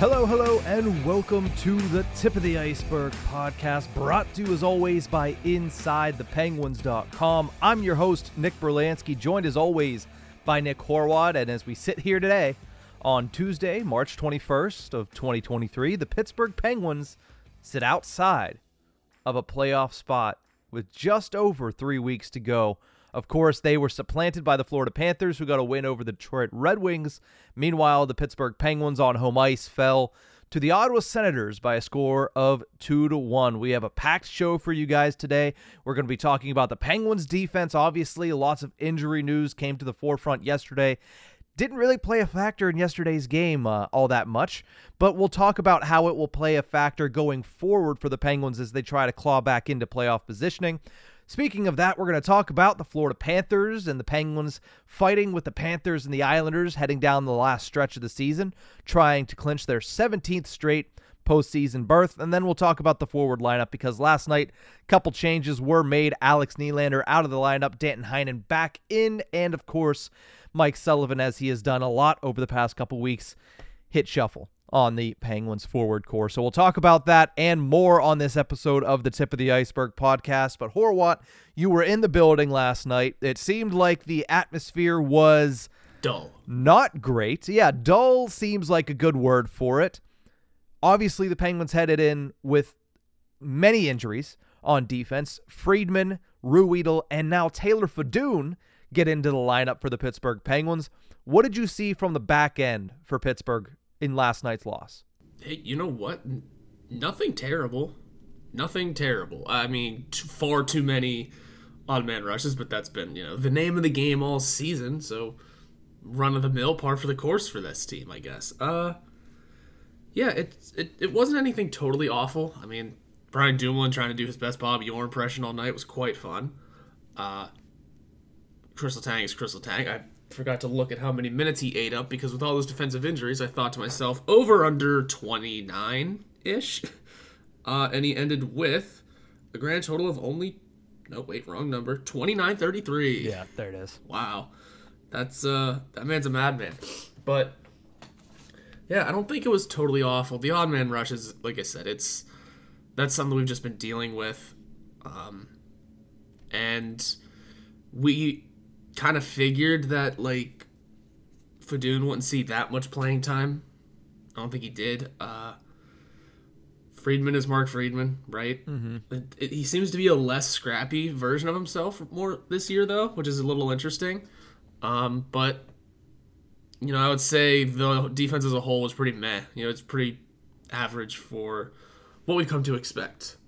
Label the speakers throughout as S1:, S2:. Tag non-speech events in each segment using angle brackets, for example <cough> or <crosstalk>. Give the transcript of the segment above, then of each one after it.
S1: Hello, hello, and welcome to the Tip of the Iceberg podcast, brought to you as always by InsideThePenguins.com. I'm your host, Nick Brlansky, joined as always by Nick Horwat. And as we sit here today on Tuesday, March 21st of 2023, the Pittsburgh Penguins sit outside of a playoff spot with just over three weeks to go of course, they were supplanted by the Florida Panthers, who got a win over the Detroit Red Wings. Meanwhile, the Pittsburgh Penguins on home ice fell to the Ottawa Senators by a score of 2 to 1. We have a packed show for you guys today. We're going to be talking about the Penguins defense. Obviously, lots of injury news came to the forefront yesterday. Didn't really play a factor in yesterday's game uh, all that much, but we'll talk about how it will play a factor going forward for the Penguins as they try to claw back into playoff positioning. Speaking of that, we're going to talk about the Florida Panthers and the Penguins fighting with the Panthers and the Islanders heading down the last stretch of the season, trying to clinch their 17th straight postseason berth. And then we'll talk about the forward lineup because last night, a couple changes were made. Alex Nylander out of the lineup, Danton Heinen back in, and of course, Mike Sullivan, as he has done a lot over the past couple weeks, hit shuffle on the Penguins forward core. So we'll talk about that and more on this episode of the Tip of the Iceberg podcast. But Horwat, you were in the building last night. It seemed like the atmosphere was
S2: dull.
S1: Not great. Yeah, dull seems like a good word for it. Obviously, the Penguins headed in with many injuries on defense. Friedman, Ruhwedel, and now Taylor Fedun get into the lineup for the Pittsburgh Penguins. What did you see from the back end for Pittsburgh in last night's loss?
S2: Hey, you know what? Nothing terrible. Nothing terrible. I mean, far too many odd man rushes, but that's been, you know, the name of the game all season. So, run of the mill, par for the course for this team, I guess. Uh, yeah, it, it it wasn't anything totally awful. I mean, Brian Dumoulin trying to do his best Bob Orr impression all night was quite fun. Uh, Crystal Letang is Crystal Letang. I forgot to look at how many minutes he ate up because with all those defensive injuries, I thought to myself, over under 29 ish. <laughs> Uh, and he ended with a grand total of only, no, wait, wrong number, 29.33.
S1: Yeah, there it is.
S2: Wow. That's, uh, that man's a madman. But, yeah, I don't think it was totally awful. The odd man rushes, like I said, it's, that's something we've just been dealing with. Um, and we kind of figured that like Fedun wouldn't see that much playing time. I don't think he did. Uh, Friedman is Mark Friedman, right?
S1: Mm-hmm.
S2: It, it, he seems to be a less scrappy version of himself more this year, though, which is a little interesting. Um, but you know, I would say the defense as a whole was pretty meh. You know, it's pretty average for what we come to expect.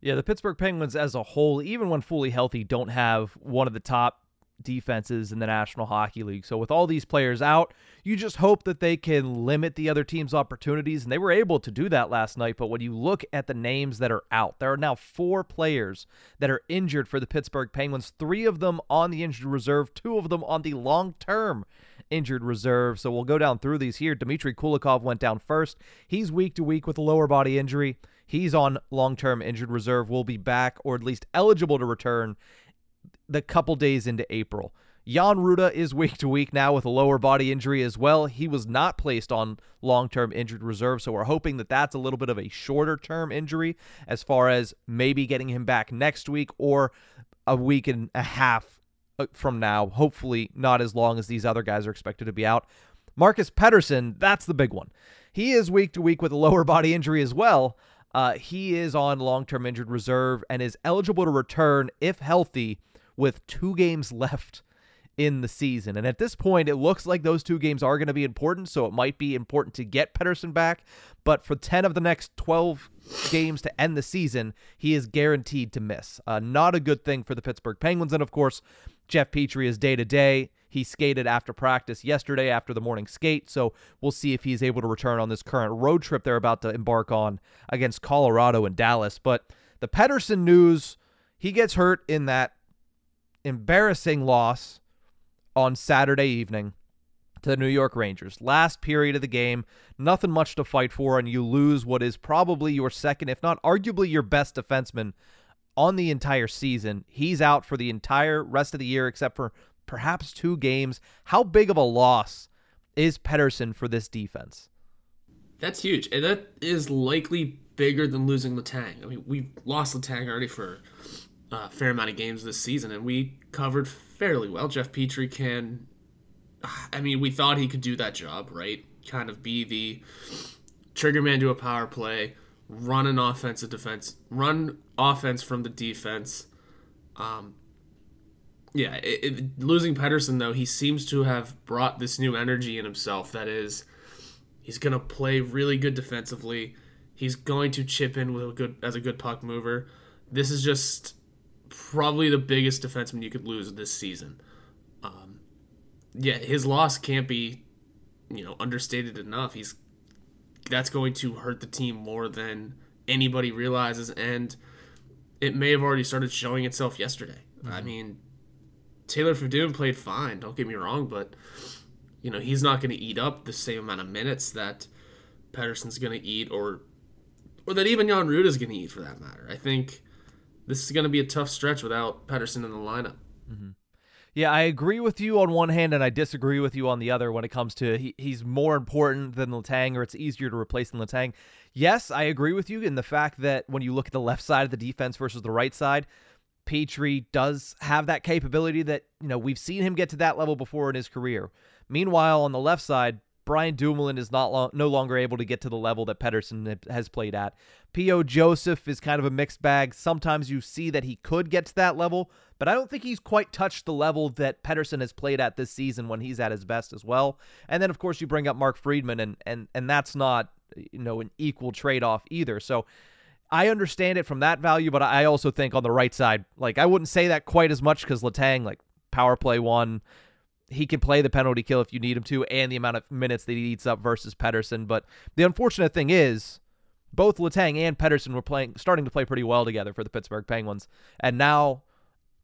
S1: Yeah, the Pittsburgh Penguins as a whole, even when fully healthy, don't have one of the top defenses in the National Hockey League. So with all these players out, you just hope that they can limit the other team's opportunities and they were able to do that last night, but when you look at the names that are out, there are now 4 players that are injured for the Pittsburgh Penguins, 3 of them on the injured reserve, 2 of them on the long-term injured reserve. So we'll go down through these here. Dmitry Kulikov went down first. He's week to week with a lower body injury. He's on long term injured reserve, will be back or at least eligible to return the couple days into April. Jan Rutta is <laughs> week to week now with a lower body injury as well. He was not placed on long term injured reserve, so we're hoping that that's a little bit of a shorter term injury as far as maybe getting him back next week or a week and a half uh, from now. Hopefully, not as long as these other guys are expected to be out. Marcus Pettersson, that's the big one. He is week to week with a lower body injury as well. Uh, he is on long term injured reserve and is eligible to return if healthy with two games left in the season. And at this point, it looks like those two games are going to be important. So it might be important to get Pettersson back. But for 10 of the next 12 games to end the season, he is guaranteed to miss. Uh, not a good thing for the Pittsburgh Penguins. And of course, Jeff Petry is day to day. He skated after practice yesterday after the morning skate, so we'll see if he's able to return on this current road trip they're about to embark on against Colorado and Dallas. But the Pettersson news, he gets hurt in that embarrassing loss on Saturday evening to the New York Rangers. Last period of the game, nothing much to fight for, and you lose what is probably your second, if not arguably your best defenseman on the entire season. He's out for the entire rest of the year, except for perhaps two games. How big of a loss is Pettersson for this defense?
S2: That's huge, and that is likely bigger than losing Letang. I mean, we've lost Letang already for a fair amount of games this season, and we covered fairly well. Jeff Petry can, I mean, we thought he could do that job, right? Kind of be the trigger man to a power play, run an offensive defense, run offense from the defense. Um, yeah, it, it, losing Pettersson though, he seems to have brought this new energy in himself. That is, he's gonna play really good defensively. He's going to chip in with a good as a good puck mover. This is just probably the biggest defenseman you could lose this season. Um, yeah, his loss can't be, you know, understated enough. He's that's going to hurt the team more than anybody realizes, and it may have already started showing itself yesterday. Mm-hmm. I mean, Taylor Fedun played fine. Don't get me wrong, but you know he's not going to eat up the same amount of minutes that Pettersson's going to eat, or or that even Jan Rutta is going to eat for that matter. I think this is going to be a tough stretch without Pettersson in the lineup.
S1: Mm-hmm. Yeah, I agree with you on one hand, and I disagree with you on the other when it comes to he, he's more important than Letang, or it's easier to replace than Letang. Yes, I agree with you in the fact that when you look at the left side of the defense versus the right side, Petry does have that capability that, you know, we've seen him get to that level before in his career. Meanwhile, on the left side, Brian Dumoulin is not no longer able to get to the level that Pettersson has played at. P.O. Joseph is kind of a mixed bag. Sometimes you see that he could get to that level, but I don't think he's quite touched the level that Pettersson has played at this season when he's at his best as well. And then of course you bring up Mark Friedman and and and that's not you know an equal trade-off either. So I understand it from that value, but I also think on the right side, like I wouldn't say that quite as much because Letang, like power play one, he can play the penalty kill if you need him to, and the amount of minutes that he eats up versus Pettersson. But the unfortunate thing is, both Letang and Pettersson were playing, starting to play pretty well together for the Pittsburgh Penguins, and now,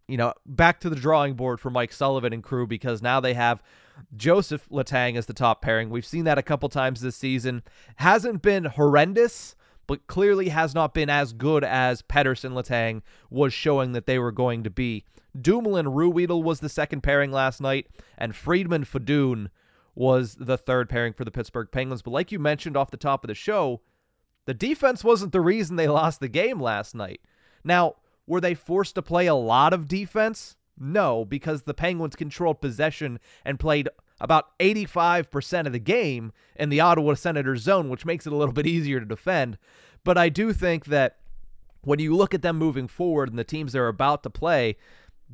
S1: you know, back to the drawing board for Mike Sullivan and crew because now they have Joseph Letang as the top pairing. We've seen that a couple times this season. Hasn't been horrendous but clearly has not been as good as Pettersson Letang was showing that they were going to be. Dumoulin Ruhwedel was the second pairing last night, and Friedman Fedun was the third pairing for the Pittsburgh Penguins. But like you mentioned off the top of the show, the defense wasn't the reason they lost the game last night. Now, were they forced to play a lot of defense? No, because the Penguins controlled possession and played about 85% of the game in the Ottawa Senators zone, which makes it a little bit easier to defend. But I do think that when you look at them moving forward and the teams they're about to play,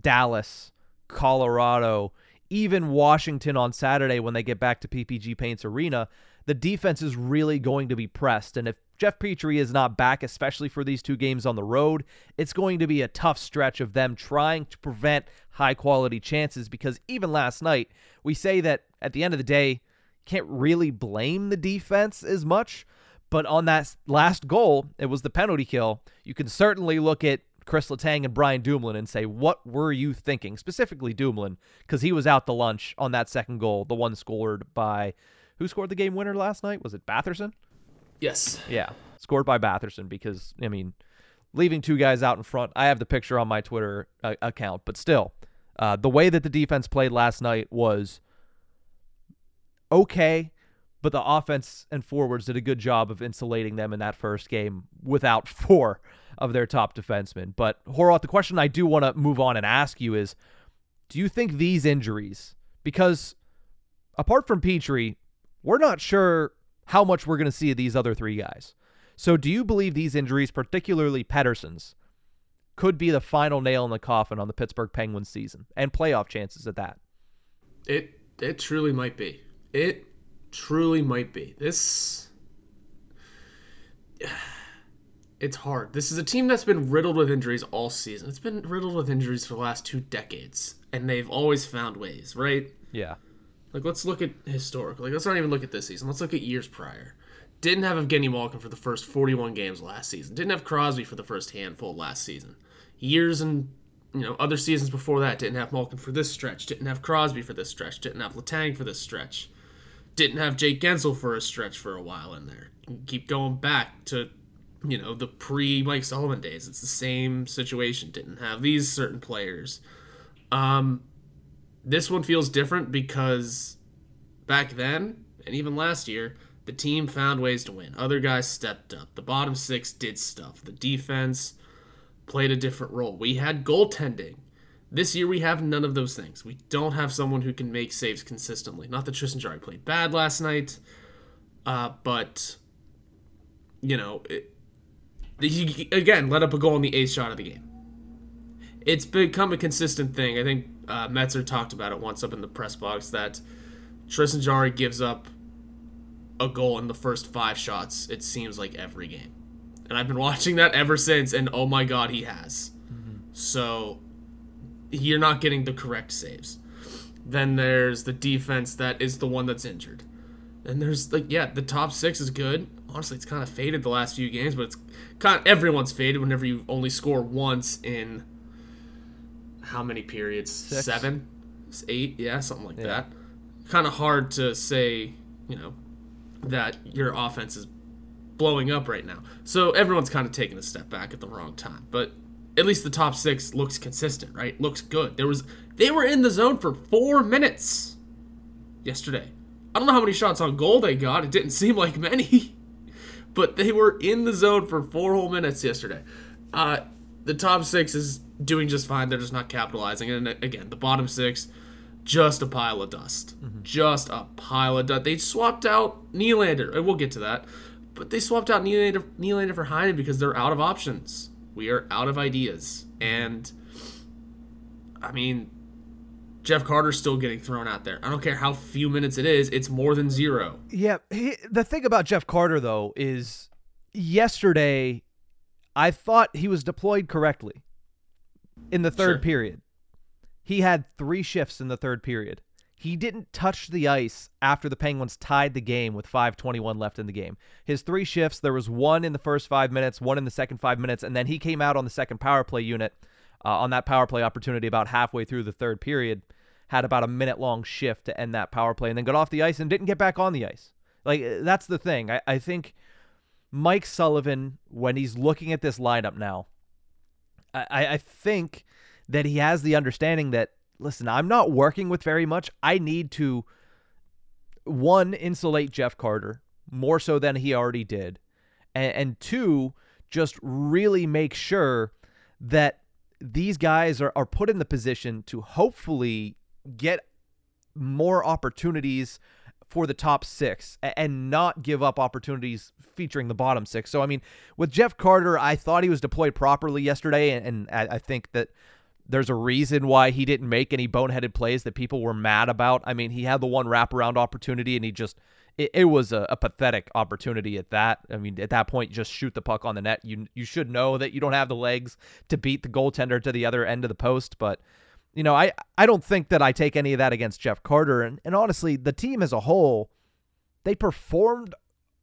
S1: Dallas, Colorado, even Washington on Saturday when they get back to PPG Paints Arena, the defense is really going to be pressed. And if Jeff Petry is not back, especially for these two games on the road, it's going to be a tough stretch of them trying to prevent high quality chances because even last night, we say that at the end of the day, can't really blame the defense as much. But on that last goal, it was the penalty kill. You can certainly look at Chris Letang and Brian Dumoulin and say, what were you thinking? Specifically Dumoulin, because he was out the lunch on that second goal, the one scored by who scored the game winner last night? Was it Batherson?
S2: Yes.
S1: Yeah, scored by Batherson because I mean, leaving two guys out in front. I have the picture on my Twitter uh, account, but still, uh, the way that the defense played last night was okay, but the offense and forwards did a good job of insulating them in that first game without <laughs> four of their top defensemen. But Horwat, the question I do want to move on and ask you is, do you think these injuries, because apart from Petry, we're not sure how much we're going to see of these other three guys. So, do you believe these injuries, particularly Pettersson's, could be the final nail in the coffin on the Pittsburgh Penguins season and playoff chances at that?
S2: It it truly might be. It truly might be. This it's hard. This is a team that's been riddled with injuries all season. It's been riddled with injuries for the last two decades, and they've always found ways, right?
S1: Yeah.
S2: Like let's look at historical. Like let's not even look at this season. Let's look at years prior. Didn't have Evgeny Malkin for the first 41 games last season. Didn't have Crosby for the first handful last season. Years and you know other seasons before that didn't have Malkin for this stretch. Didn't have Crosby for this stretch. Didn't have Letang for this stretch. Didn't have Jake Guentzel for a stretch for a while in there. Keep going back to you know the pre Mike Sullivan days. It's the same situation. Didn't have these certain players. Um, this one feels different because back then and even last year, The team found ways to win. Other guys stepped up. The bottom six did stuff. The defense played a different role. We had goaltending. This year we have none of those things. We don't have someone who can make saves consistently. Not that Tristan Jarry played bad last night, uh, but you know, it, he again let up a goal in the eighth shot of the game. It's become a consistent thing. I think uh, Metzer talked about it once up in the press box that Tristan Jarry gives up a goal in the first five shots. It seems like every game, and I've been <laughs> watching that ever since. And oh my god, he has. Mm-hmm. So you're not getting the correct saves. Then there's the defense that is the one that's injured. And there's like yeah, the top six is good. Honestly, it's kind of faded the last few games, but it's kind of everyone's faded whenever you only score once in how many periods?
S1: Six.
S2: Seven, eight, yeah, something like
S1: Yeah.
S2: that. Kind of hard to say, you know, that your offense is blowing up right now. So everyone's kind of taking a step back at the wrong time. But at least the top six looks consistent, right? Looks good. There was they were in the zone for four minutes yesterday. I don't know how many shots on goal they got. It didn't seem like many, <laughs> but they were in the zone for four whole minutes yesterday. Uh, the top six is doing just fine. They're just not capitalizing. And again, the bottom six, just a pile of dust. Just a pile of dust. They swapped out Nylander, and we'll get to that. But they swapped out Nylander, Nylander for Heinen because they're out of options. We are out of ideas. And, I mean, Jeff Carter's still getting thrown out there. I don't care how few minutes it is, it's more than zero.
S1: Yeah, he, the thing about Jeff Carter though is yesterday I thought he was deployed correctly in the third
S2: Sure.
S1: period. He had 3 shifts in the third period. He didn't touch the ice after the Penguins tied the game with 5:21 left in the game. His 3 shifts, there was one in the first 5 minutes, one in the second 5 minutes, and then he came out on the second power play unit uh, on that power play opportunity about halfway through the third period had about a minute long shift to end that power play and then got off the ice and didn't get back on the ice. Like uh, that's the thing. I, I think Mike Sullivan, when he's looking at this lineup now, I, I I think that he has the understanding that listen, I'm not working with very much. I need to one insulate Jeff Carter more so than he already did, and, and two just really make sure that these guys are, are put in the position to hopefully get more opportunities for the top six and not give up opportunities featuring the bottom six. So, I mean, with Jeff Carter, I thought he was deployed properly yesterday, and, and I, I think that there's a reason why he didn't make any boneheaded plays that people were mad about. I mean, he had the one wraparound opportunity, and he just. It, it was a, a pathetic opportunity at that. I mean, at that point, just shoot the puck on the net. You you should know that you don't have the legs to beat the goaltender to the other end of the post. But you know, I I don't think that I take any of that against Jeff Carter. And and honestly, the team as a whole, they performed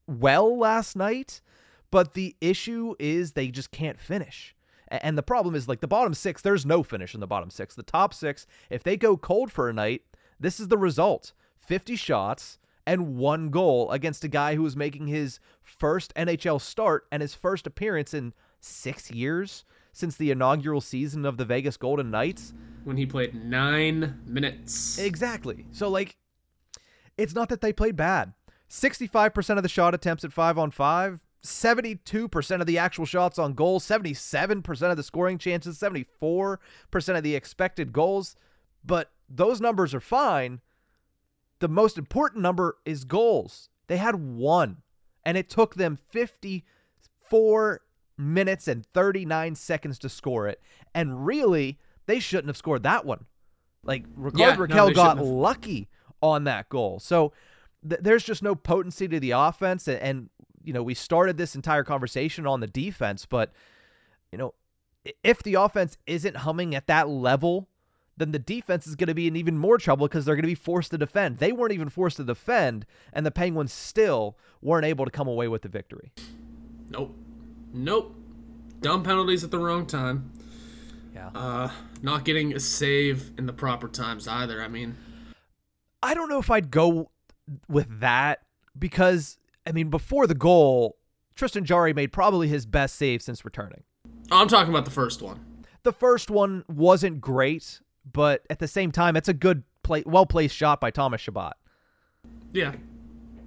S1: well last night, but the issue is they just can't finish. And the problem is like the bottom six, there's no finish in the bottom six. The top six, if they go cold for a night, this is the result 50 shots and one goal against a guy who was making his first NHL start and his first appearance in six years since the inaugural season of the Vegas Golden Knights.
S2: When he played nine minutes.
S1: Exactly. So like it's not that they played bad. 65% of the shot attempts at 5 on 5, 72% of the actual shots on goal, 77% of the scoring chances, 74% of the expected goals, but those numbers are fine. The most important number is goals. They had one and it took them 54 minutes and 39 seconds to score it. And really, they shouldn't have scored that one. Like Rickard
S2: Yeah,
S1: Rakell
S2: they
S1: got lucky on that goal. So th- there's just no potency to the offense. And, and, you know, we started this entire conversation on the defense, but, you know, if the offense isn't humming at that level, then the defense is going to be in even more trouble because they're going to be forced to defend. They weren't even forced to defend, and the Penguins still weren't able to come away with the victory.
S2: Nope. Nope. Dumb penalties at the wrong time.
S1: Yeah.
S2: Uh, not getting a save in the proper times either. I mean,
S1: I don't know if I'd go with that because I mean before the goal, Tristan Jarry made probably his best save since returning.
S2: I'm talking about the first one.
S1: The first one wasn't great, but at the same time, it's a good play, well placed shot by Thomas Chabot.
S2: Yeah.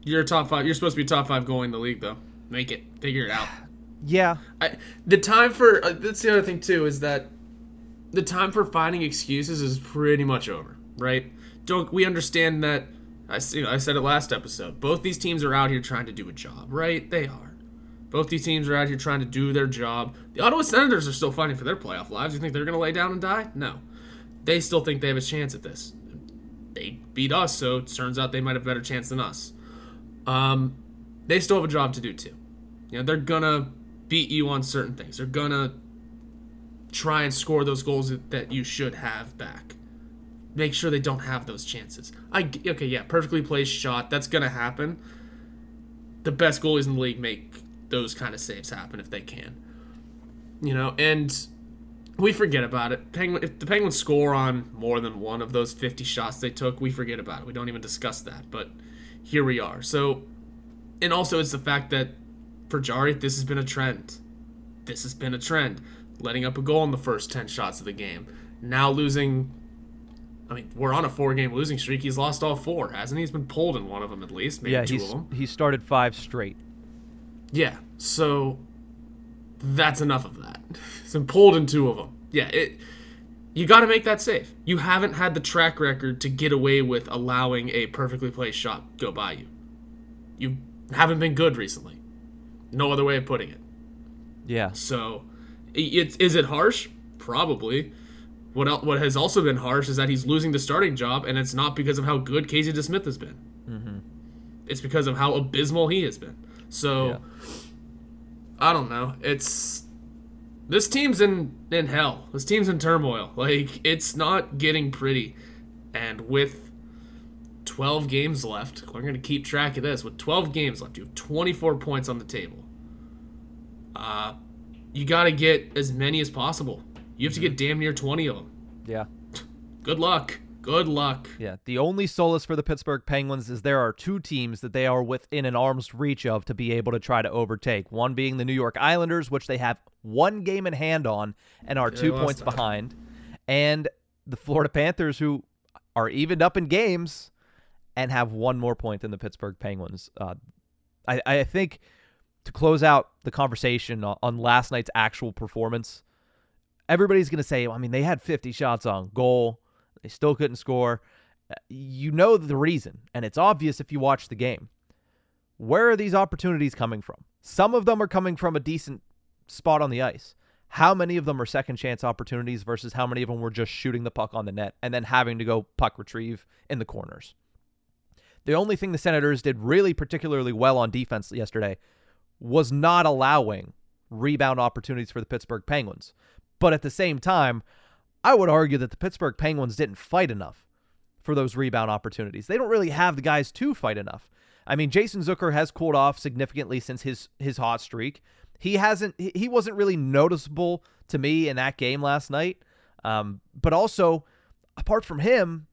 S2: You're top five. You're supposed to be top five going in the league, though. Make it. Figure it out. <sighs>
S1: Yeah.
S2: I, the time for uh, that's the other thing too is that the time for finding excuses is pretty much over, right? Don't we understand that? I you know, I said it last episode. Both these teams are out here trying to do a job, right? They are. Both these teams are out here trying to do their job. The Ottawa Senators are still fighting for their playoff lives. You think they're going to lay down and die? No. They still think they have a chance at this. They beat us, so it turns out they might have a better chance than us. Um, they still have a job to do too. You know, they're gonna beat you on certain things. They're gonna try and score those goals that you should have back. Make sure they don't have those chances. I okay, yeah, perfectly placed shot. That's gonna happen. The best goalies in the league make those kind of saves happen if they can. You know, and we forget about it. Penguin, if the Penguins score on more than one of those 50 shots they took, we forget about it. We don't even discuss that. But here we are. So, and also it's the fact that for Jarry, this has been a trend. This has been a trend. Letting up a goal in the first 10 shots of the game. Now losing. I mean, we're on a four game losing streak. He's lost all four, hasn't he? He's been pulled in one of them at least, maybe
S1: yeah,
S2: two of them.
S1: he started five straight.
S2: Yeah, so that's enough of that. <laughs> He's been pulled in two of them. Yeah, it. You got to make that save. You haven't had the track record to get away with allowing a perfectly placed shot go by you. You haven't been good recently. No other way of putting it.
S1: Yeah.
S2: So, it's is it harsh? Probably. What el- what has also been harsh is that he's losing the starting job, and it's not because of how good Casey DeSmith has been.
S1: Mm-hmm.
S2: It's because of how abysmal he has been. So,
S1: Yeah.
S2: I don't know. It's this team's in in hell. This team's in turmoil. <laughs> Like it's not getting pretty. And with 12 games left, we're going to keep track of this. With 12 games left, you have 24 points on the table. Uh you got to get as many as possible. You have to get damn near 20 of them.
S1: Yeah.
S2: Good luck. Good luck.
S1: Yeah. The only solace for the Pittsburgh Penguins is there are two teams that they are within an arm's reach of to be able to try to overtake. One being the New York Islanders, which they have one game in hand on and are two points
S2: that.
S1: behind, and the Florida Panthers, who are evened up in games and have one more point than the Pittsburgh Penguins. Uh, I, I think to close out the conversation on, on last night's actual performance, everybody's going to say, I mean, they had 50 shots on goal. They still couldn't score. Uh, You know the reason, and it's obvious if you watch the game. Where are these opportunities coming from? Some of them are coming from a decent spot on the ice. How many of them are second chance opportunities versus how many of them were just shooting the puck on the net and then having to go puck retrieve in the corners? The only thing the Senators did really particularly well on defense yesterday was not allowing rebound opportunities for the Pittsburgh Penguins. But at the same time, I would argue that the Pittsburgh Penguins didn't fight enough for those rebound opportunities. They don't really have the guys to fight enough. I mean, Jason Zucker has cooled off significantly since his his hot streak. He hasn't he wasn't really noticeable to me in that game last night. Um, but also, apart from him,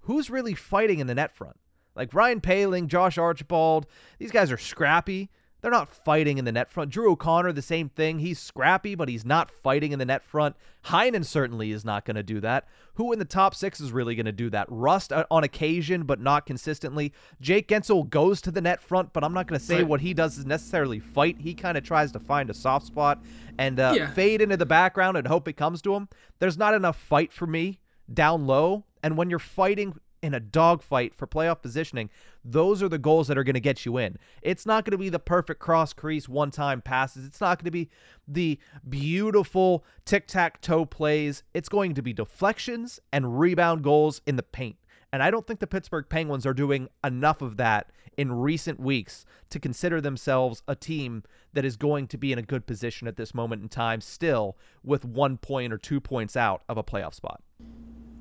S1: who's really fighting in the net front? Like Ryan Poehling, Josh Archibald, these guys are scrappy. They're not fighting in the net front. Drew O'Connor, the same thing. He's scrappy, but he's not fighting in the net front. Heinen certainly is not going to do that. Who in the top six is really going to do that? Rust uh, on occasion, but not consistently. Jake Guentzel goes to the net front, but I'm not going to say
S2: Right.
S1: what he does is necessarily fight. He kind of tries to find a soft spot and uh,
S2: Yeah.
S1: fade into the background and hope it comes to him. There's not enough fight for me down low. And when you're fighting in a dogfight for playoff positioning, those are the goals that are going to get you in. It's not going to be the perfect cross crease one time passes. It's not going to be the beautiful tic tac toe plays. It's going to be deflections and rebound goals in the paint. And I don't think the Pittsburgh Penguins are doing enough of that in recent weeks to consider themselves a team that is going to be in a good position at this moment in time, still with one point or two points out of a playoff spot.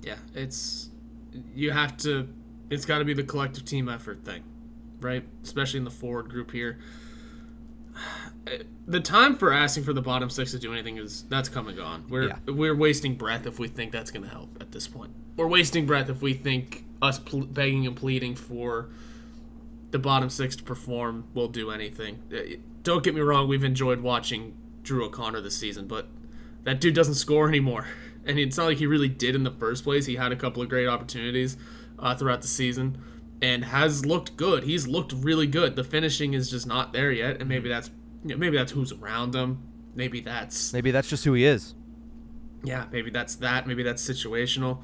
S2: Yeah, it's you have to. It's got to be the collective team effort thing, right? Especially in the forward group here. <sighs> The time for asking for the bottom six to do anything is that's come and gone. We're
S1: Yeah.
S2: we're wasting breath if we think that's going to help at this point. We're wasting breath if we think us begging and pleading for the bottom six to perform will do anything. Uh, Don't get me wrong, we've enjoyed watching Drew O'Connor this season, but that dude doesn't score anymore. <laughs> And it's not like he really did in the first place. He had a couple of great opportunities uh, throughout the season, and has looked good. He's looked really good. The finishing is just not there yet, and maybe that's you know, maybe that's who's around him. Maybe that's
S1: maybe that's just who he is.
S2: Yeah, maybe that's that. Maybe that's situational.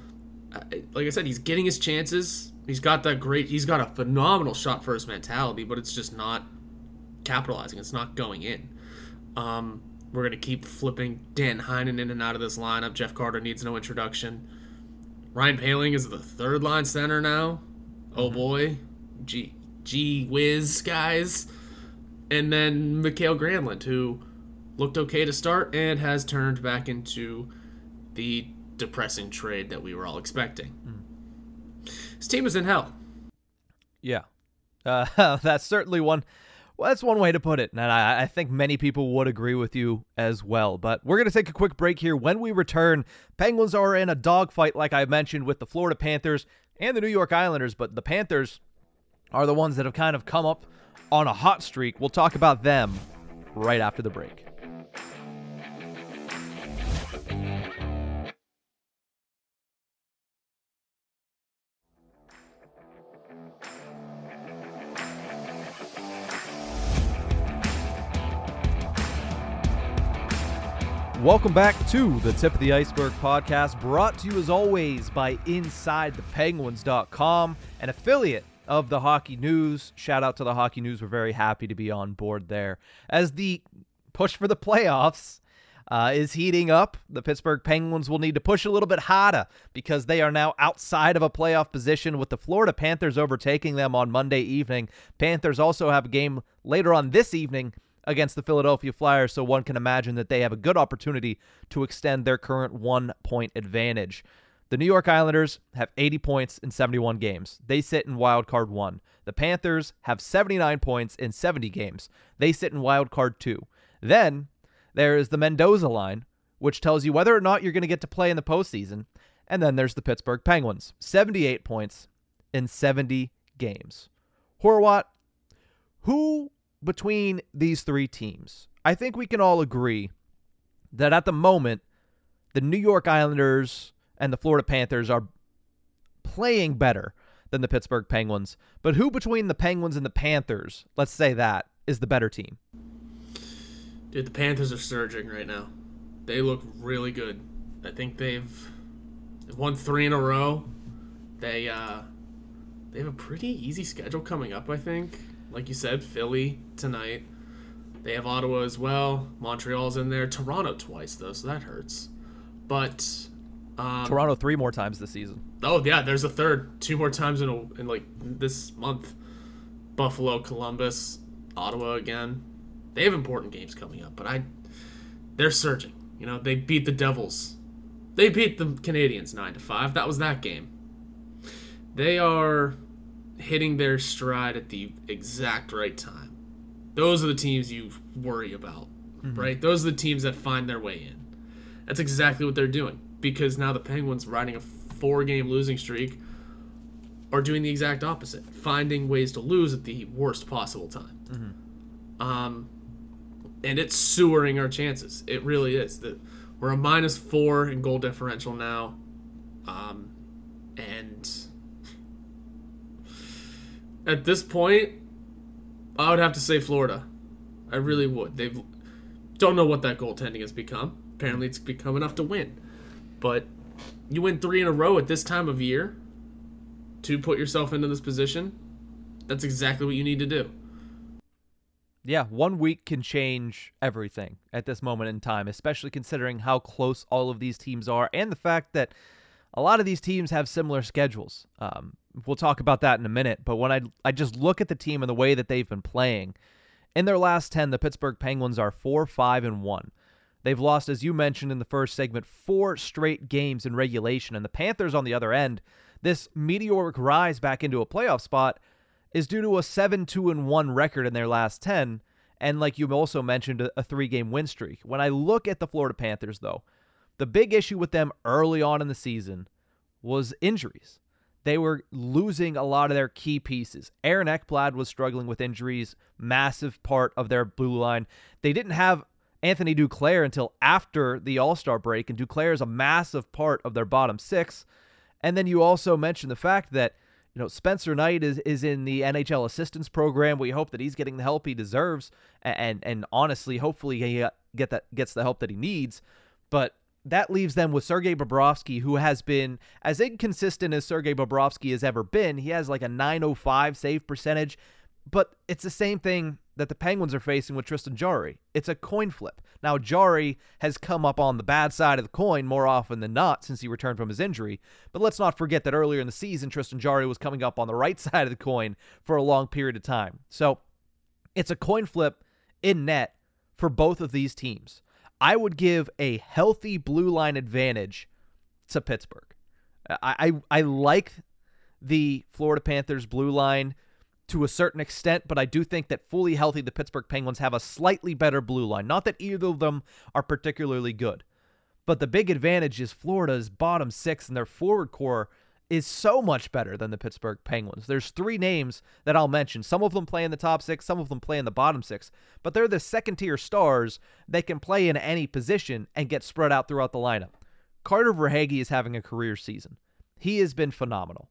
S2: Like I said, he's getting his chances. He's got that great. He's got a phenomenal shot first mentality, but it's just not capitalizing. It's not going in. Um, we're gonna keep flipping Dan Heinen in and out of this lineup. Jeff Carter needs no introduction. Ryan Poehling is the third line center now. Oh mm-hmm. boy, gee, gee whiz, guys. And then Mikael Granlund, who looked okay to start and has turned back into the depressing trade that we were all expecting. Mm. His team is in hell.
S1: Yeah, uh, <laughs> that's certainly one. Well, that's one way to put it, and I, I think many people would agree with you as well. But we're going to take a quick break here. When we return, Penguins are in a dogfight, like I mentioned, with the Florida Panthers and the New York Islanders. But the Panthers are the ones that have kind of come up on a hot streak. We'll talk about them right after the break. Welcome back to the Tip of the Iceberg podcast, brought to you as always by InsideThePenguins.com, an affiliate of the Hockey News. Shout out to the Hockey News. We're very happy to be on board there. As the push for the playoffs uh, is heating up, the Pittsburgh Penguins will need to push a little bit harder because they are now outside of a playoff position with the Florida Panthers overtaking them on Monday evening. Panthers also have a game later on this evening against the Philadelphia Flyers, so one can imagine that they have a good opportunity to extend their current one point advantage. The New York Islanders have 80 points in 71 games. They sit in wild card 1. The Panthers have 79 points in 70 games. They sit in wild card 2. Then there is the Mendoza line, which tells you whether or not you're going to get to play in the postseason. And then there's the Pittsburgh Penguins, 78 points in 70 games. Horwat, who between these three teams, I think we can all agree that at the moment, the New York Islanders and the Florida Panthers are playing better than the Pittsburgh Penguins. But who between the Penguins and the Panthers, let's say that, is the better team?
S2: Dude, the Panthers are surging right now. They look really good. I think they've won three in a row. They uh, they have a pretty easy schedule coming up. I think like you said, Philly tonight. They have Ottawa as well. Montreal's in there. Toronto twice though, so that hurts. But
S1: um, Toronto three more times this season.
S2: Oh yeah, there's a third. Two more times in a, in like this month. Buffalo, Columbus, Ottawa again. They have important games coming up, but I they're surging. You know, they beat the Devils. They beat the Canadiens 9 to 5. That was that game. They are hitting their stride at the exact right time. Those are the teams you worry about, mm-hmm. right? Those are the teams that find their way in. That's exactly what they're doing because now the Penguins riding a four game losing streak are doing the exact opposite, finding ways to lose at the worst possible time. Mm-hmm. Um, and it's sewering our chances. It really is. That we're a minus four in goal differential now, um, and at this point, I would have to say Florida. I really would. They don't know what that goaltending has become. Apparently, it's become enough to win. But you win three in a row at this time of year to put yourself into this position. That's exactly what you need to do.
S1: Yeah, one week can change everything at this moment in time, especially considering how close all of these teams are and the fact that a lot of these teams have similar schedules. Um, we'll talk about that in a minute. But when I I just look at the team and the way that they've been playing, in their last ten, the Pittsburgh Penguins are four, five, and one. They've lost, as you mentioned in the first segment, four straight games in regulation. And the Panthers, on the other end, this meteoric rise back into a playoff spot is due to a 7 2 and 1 record in their last 10. And like you also mentioned, a three game win streak. When I look at the Florida Panthers, though, the big issue with them early on in the season was injuries they were losing a lot of their key pieces. Aaron Ekblad was struggling with injuries, massive part of their blue line. They didn't have Anthony Duclair until after the All Star break, and Duclair is a massive part of their bottom six. And then you also mentioned the fact that You know, Spencer Knight is, is in the NHL assistance program. We hope that he's getting the help he deserves, and and, and honestly, hopefully he uh, get that gets the help that he needs. But that leaves them with Sergei Bobrovsky, who has been as inconsistent as Sergei Bobrovsky has ever been. He has like a 905 save percentage, but it's the same thing that the Penguins are facing with Tristan Jarry. It's a coin flip. Now, Jarry has come up on the bad side of the coin more often than not since he returned from his injury, but let's not forget that earlier in the season, Tristan Jarry was coming up on the right <laughs> side of the coin for a long period of time. So it's a coin flip in net for both of these teams. I would give a healthy blue line advantage to Pittsburgh. I, I, I like the Florida Panthers blue line to a certain extent, but I do think that fully healthy, the Pittsburgh Penguins have a slightly better blue line. Not that either of them are particularly good, but the big advantage is Florida's bottom six and their forward core is so much better than the Pittsburgh Penguins. There's three names that I'll mention. Some of them play in the top six, some of them play in the bottom six, but they're the second tier stars. They can play in any position and get spread out throughout the lineup. Carter Verhaeghe is having a career season. He has been phenomenal.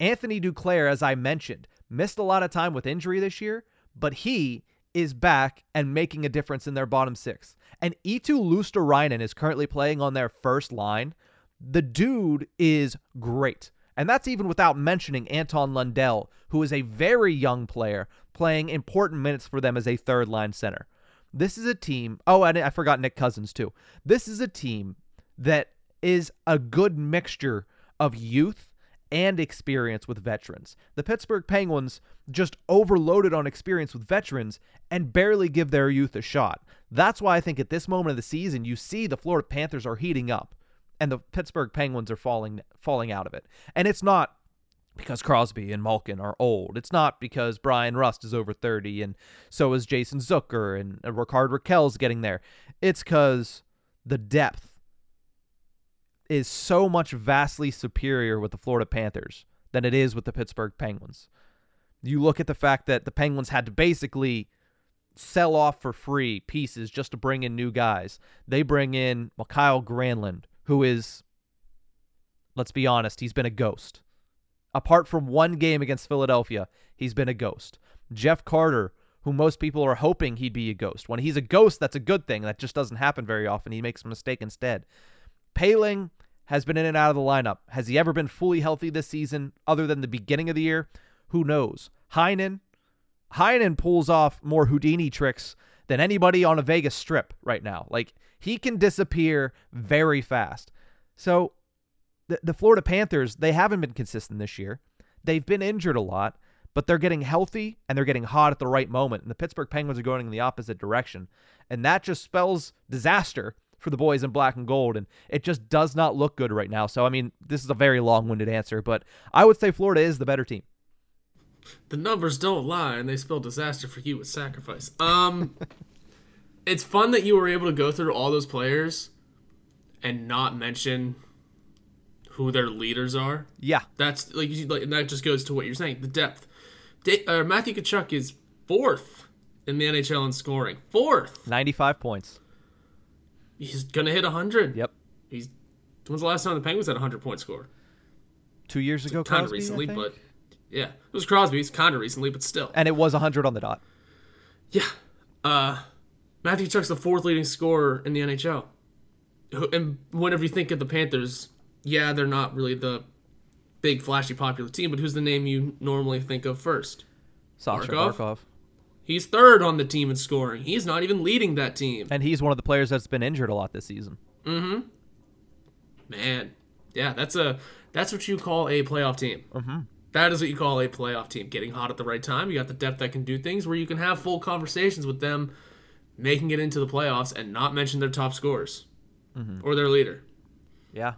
S1: Anthony Duclair, as I mentioned, missed a lot of time with injury this year, but he is back and making a difference in their bottom six. And Eetu Luostarinen is currently playing on their first line the dude is great. And that's even without mentioning Anton Lundell, who is a very young player playing important minutes for them as a third line center. This is a team. Oh, and I forgot Nick Cousins, too. This is a team that is a good mixture of youth and experience with veterans. The Pittsburgh Penguins just overloaded on experience with veterans and barely give their youth a shot. That's why I think at this moment of the season, you see the Florida Panthers are heating up and the Pittsburgh Penguins are falling falling out of it. And it's not because Crosby and Malkin are old. It's not because Bryan Rust is over 30 and so is Jason Zucker and Rickard Rakell's getting there. It's because the depth is so much vastly superior with the Florida Panthers than it is with the Pittsburgh Penguins. You look at the fact that the Penguins had to basically sell off for free pieces just to bring in new guys. They bring in Mikael Granlund, who is, let's be honest, he's been a ghost. Apart from one game against Philadelphia, he's been a ghost. Jeff Carter, who most people are hoping he'd be a ghost. When he's a ghost, that's a good thing. That just doesn't happen very often. He makes a mistake instead. Poehling has been in and out of the lineup. Has he ever been fully healthy this season other than the beginning of the year? Who knows? Heinen, Heinen pulls off more Houdini tricks than anybody on a Vegas strip right now. Like he can disappear very fast. So the, the Florida Panthers, they haven't been consistent this year. They've been injured a lot, but they're getting healthy and they're getting hot at the right moment. And the Pittsburgh Penguins are going in the opposite direction. And that just spells disaster for the boys in black and gold. And it just does not look good right now. So, I mean, this is a very long winded answer, but I would say Florida is the better team.
S2: The numbers don't lie, and they spell disaster for you with sacrifice. Um, <laughs> it's fun that you were able to go through all those players and not mention who their leaders are.
S1: Yeah,
S2: that's like, like that just goes to what you're saying. The depth. uh, Matthew Tkachuk is fourth in the NHL in scoring. Fourth,
S1: ninety-five points.
S2: He's gonna hit hundred.
S1: Yep.
S2: He's. When's the last time the Penguins had a hundred point score?
S1: Two years ago,
S2: kind of recently, but yeah, it was Crosby's kind of recently, but still.
S1: And it was hundred on the dot.
S2: Yeah. Uh, Matthew Tkachuk's the fourth leading scorer in the NHL. And whenever you think of the Panthers, yeah, they're not really the big, flashy, popular team, but who's the name you normally think of first?
S1: Sasha Barkov. Barkov.
S2: He's third on the team in scoring. He's not even leading that team.
S1: And he's one of the players that's been injured a lot this season.
S2: Mm-hmm. Man, yeah, that's a that's what you call a playoff team.
S1: Mm-hmm.
S2: That is what you call a playoff team. Getting hot at the right time. You got the depth that can do things where you can have full conversations with them making it into the playoffs and not mention their top scorers
S1: mm-hmm.
S2: or their leader.
S1: Yeah.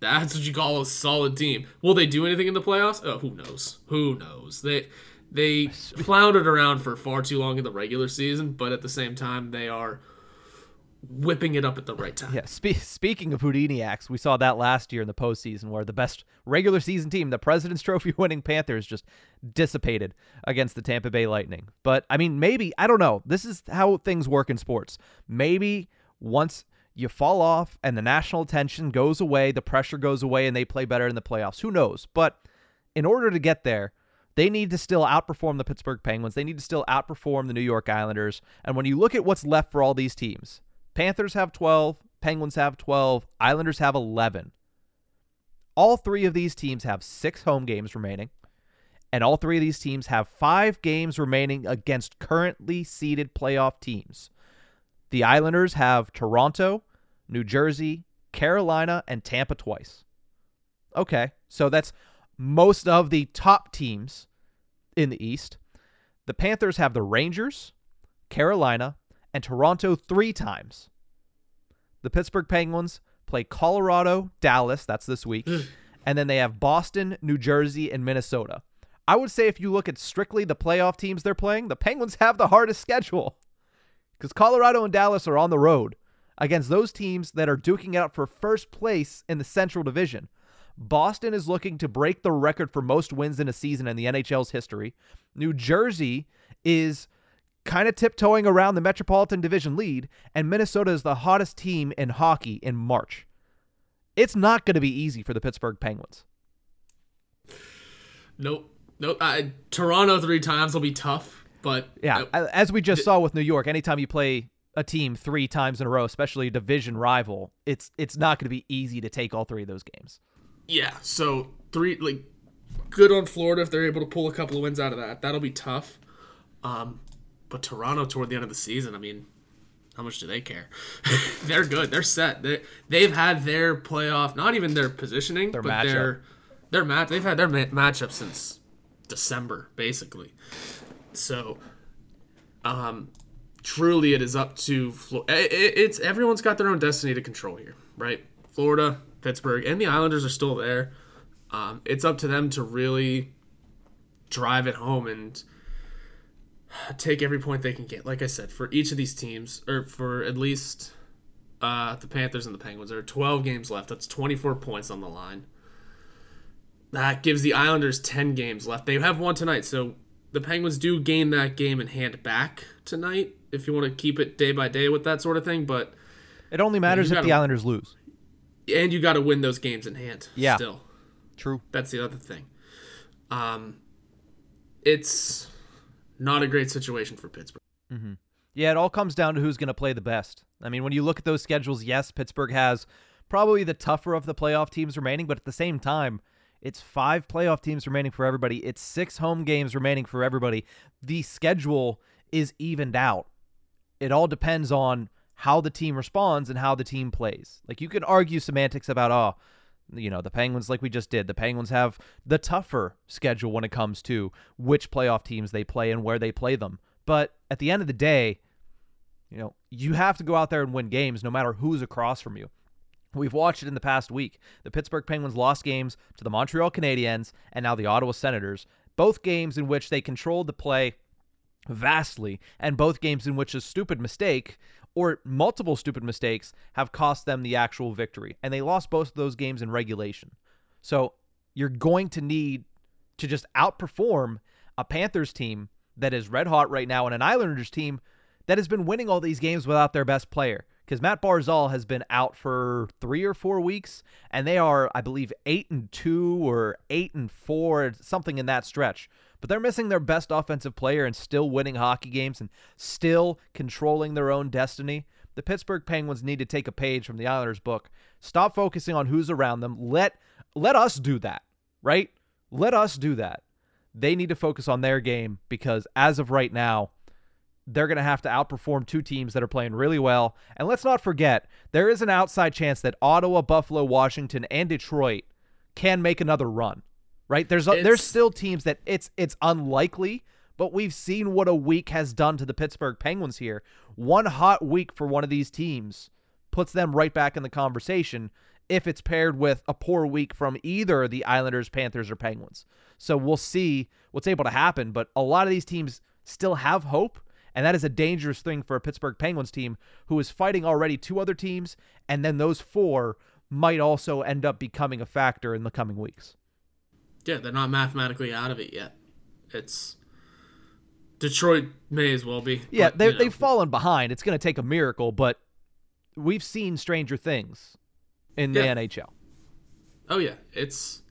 S2: That's what you call a solid team. Will they do anything in the playoffs? Oh, who knows? Who knows? They they <laughs> floundered around for far too long in the regular season, but at the same time they are whipping it up at the right time.
S1: Yeah. Spe- speaking of Houdini acts, we saw that last year in the postseason where the best regular season team, the President's <laughs> Trophy winning Panthers, just dissipated against the Tampa Bay Lightning. But I mean, maybe I don't know. This is how things work in sports. Maybe once you fall off and the national attention goes away, the pressure goes away, and they play better in the playoffs. Who knows? But in order to get there, they need to still outperform the Pittsburgh Penguins. They need to still outperform the New York Islanders. And when you look at what's left for all these teams, Panthers have 12, Penguins have 12, Islanders have 11. All three of these teams have six home games remaining, and all three of these teams have five games remaining against currently seeded playoff teams. The Islanders have Toronto, New Jersey, Carolina, and Tampa twice. Okay, so that's most of the top teams in the East. The Panthers have the Rangers, Carolina, and Toronto three times. The Pittsburgh Penguins play Colorado, Dallas, that's this week, and then they have Boston, New Jersey, and Minnesota. I would say if you look at strictly the playoff teams they're playing, the Penguins have the hardest schedule because Colorado and Dallas are on the road against those teams that are duking it out for first place in the Central Division. Boston is looking to break the record for most wins in a season in the NHL's history. New Jersey is kind of tiptoeing around the Metropolitan Division lead, and Minnesota is the hottest team in hockey in March. It's not going to be easy for the Pittsburgh Penguins.
S2: Nope. Nope. Uh, Toronto three times will be tough, but
S1: yeah, as we just saw with New York, anytime you play a team three times in a row, especially a division rival, it's it's not going to be easy to take all three of those games.
S2: Yeah, so three like good on Florida if they're able to pull a couple of wins out of that. That'll be tough. Um, but Toronto toward the end of the season, I mean, how much do they care? <laughs> they're good. They're set. They they've had their playoff, not even their positioning,
S1: their
S2: but
S1: matchup.
S2: their their match. They've had their ma- matchup since December, basically. So, um, truly, it is up to Flo- it, it, it's everyone's got their own destiny to control here, right? Florida, Pittsburgh, and the Islanders are still there. Um, it's up to them to really drive it home and take every point they can get. Like I said, for each of these teams, or for at least uh, the Panthers and the Penguins, there are 12 games left. That's 24 points on the line. That gives the Islanders 10 games left. They have one tonight, so the Penguins do gain that game in hand back tonight if you want to keep it day by day with that sort of thing. But
S1: it only matters if the Islanders lose.
S2: And you got to win those games in hand.
S1: Yeah.
S2: Still.
S1: True.
S2: That's the other thing. Um, it's not a great situation for Pittsburgh.
S1: Mm-hmm. Yeah, it all comes down to who's going to play the best. I mean, when you look at those schedules, yes, Pittsburgh has probably the tougher of the playoff teams remaining, but at the same time, it's five playoff teams remaining for everybody. It's six home games remaining for everybody. The schedule is evened out. It all depends on how the team responds and how the team plays. Like you can argue semantics about, oh, you know, the Penguins, like we just did, the Penguins have the tougher schedule when it comes to which playoff teams they play and where they play them. But at the end of the day, you know, you have to go out there and win games no matter who's across from you. We've watched it in the past week. The Pittsburgh Penguins lost games to the Montreal Canadiens and now the Ottawa Senators, both games in which they controlled the play vastly, and both games in which a stupid mistake or multiple stupid mistakes have cost them the actual victory. And they lost both of those games in regulation. So you're going to need to just outperform a Panthers team that is red hot right now and an Islanders team that has been winning all these games without their best player. Because Matt Barzal has been out for three or four weeks, and they are, I believe, eight and two or eight and four, something in that stretch but they're missing their best offensive player and still winning hockey games and still controlling their own destiny. The Pittsburgh Penguins need to take a page from the Islanders' book. Stop focusing on who's around them. Let let us do that, right? Let us do that. They need to focus on their game because as of right now, they're going to have to outperform two teams that are playing really well. And let's not forget, there is an outside chance that Ottawa, Buffalo, Washington, and Detroit can make another run right? There's a, there's still teams that it's it's unlikely, but we've seen what a week has done to the Pittsburgh Penguins here. One hot week for one of these teams puts them right back in the conversation if it's paired with a poor week from either the Islanders, Panthers, or Penguins. So we'll see what's able to happen, but a lot of these teams still have hope. And that is a dangerous thing for a Pittsburgh Penguins team who is fighting already two other teams, and then those four might also end up becoming a factor in the coming weeks.
S2: Yeah, they're not mathematically out of it yet. It's Detroit may as well be.
S1: Yeah, but, they, you know. they've fallen behind. It's going to take a miracle, but we've seen stranger things in
S2: yeah.
S1: the NHL.
S2: Oh yeah, it's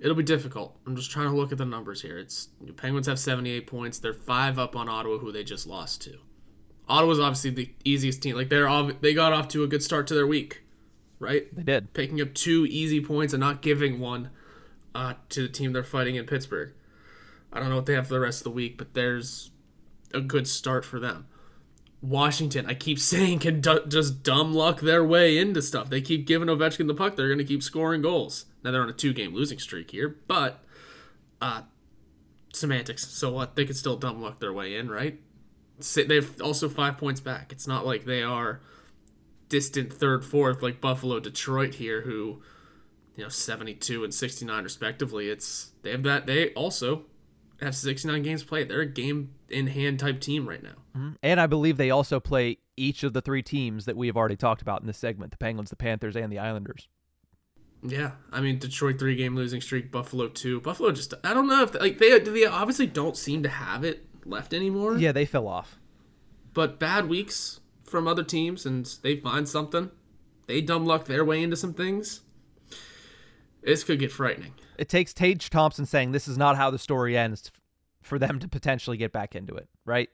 S2: It'll be difficult. I'm just trying to look at the numbers here. It's Penguins have 78 points. They're five up on Ottawa, who they just lost to. Ottawa's obviously the easiest team. Like they're all, they got off to a good start to their week, right?
S1: They did.
S2: Picking up two easy points and not giving one uh, to the team they're fighting in Pittsburgh. I don't know what they have for the rest of the week, but there's a good start for them. Washington, I keep <laughs> saying, can d- just dumb luck their way into stuff. They keep giving Ovechkin the puck. They're going to keep scoring goals. Now they're on a two-game losing streak here, but uh, semantics. So what? They could still dumb luck their way in, right? They've also five points back. It's not like they are distant third, fourth like Buffalo, Detroit here, who you know 72 and 69 respectively. It's they have that. They also have 69 games played. They're a game in hand type team right now.
S1: Mm-hmm. And I believe they also play each of the three teams that we have already talked about in this segment: the Penguins, the Panthers, and the Islanders.
S2: Yeah, I mean Detroit three game losing streak, Buffalo two. Buffalo just I don't know if like they they obviously don't seem to have it left anymore.
S1: Yeah, they fell off.
S2: But bad weeks from other teams, and they find something. They dumb luck their way into some things. This could get frightening.
S1: It takes Tage Thompson saying this is not how the story ends for them to potentially get back into it, right?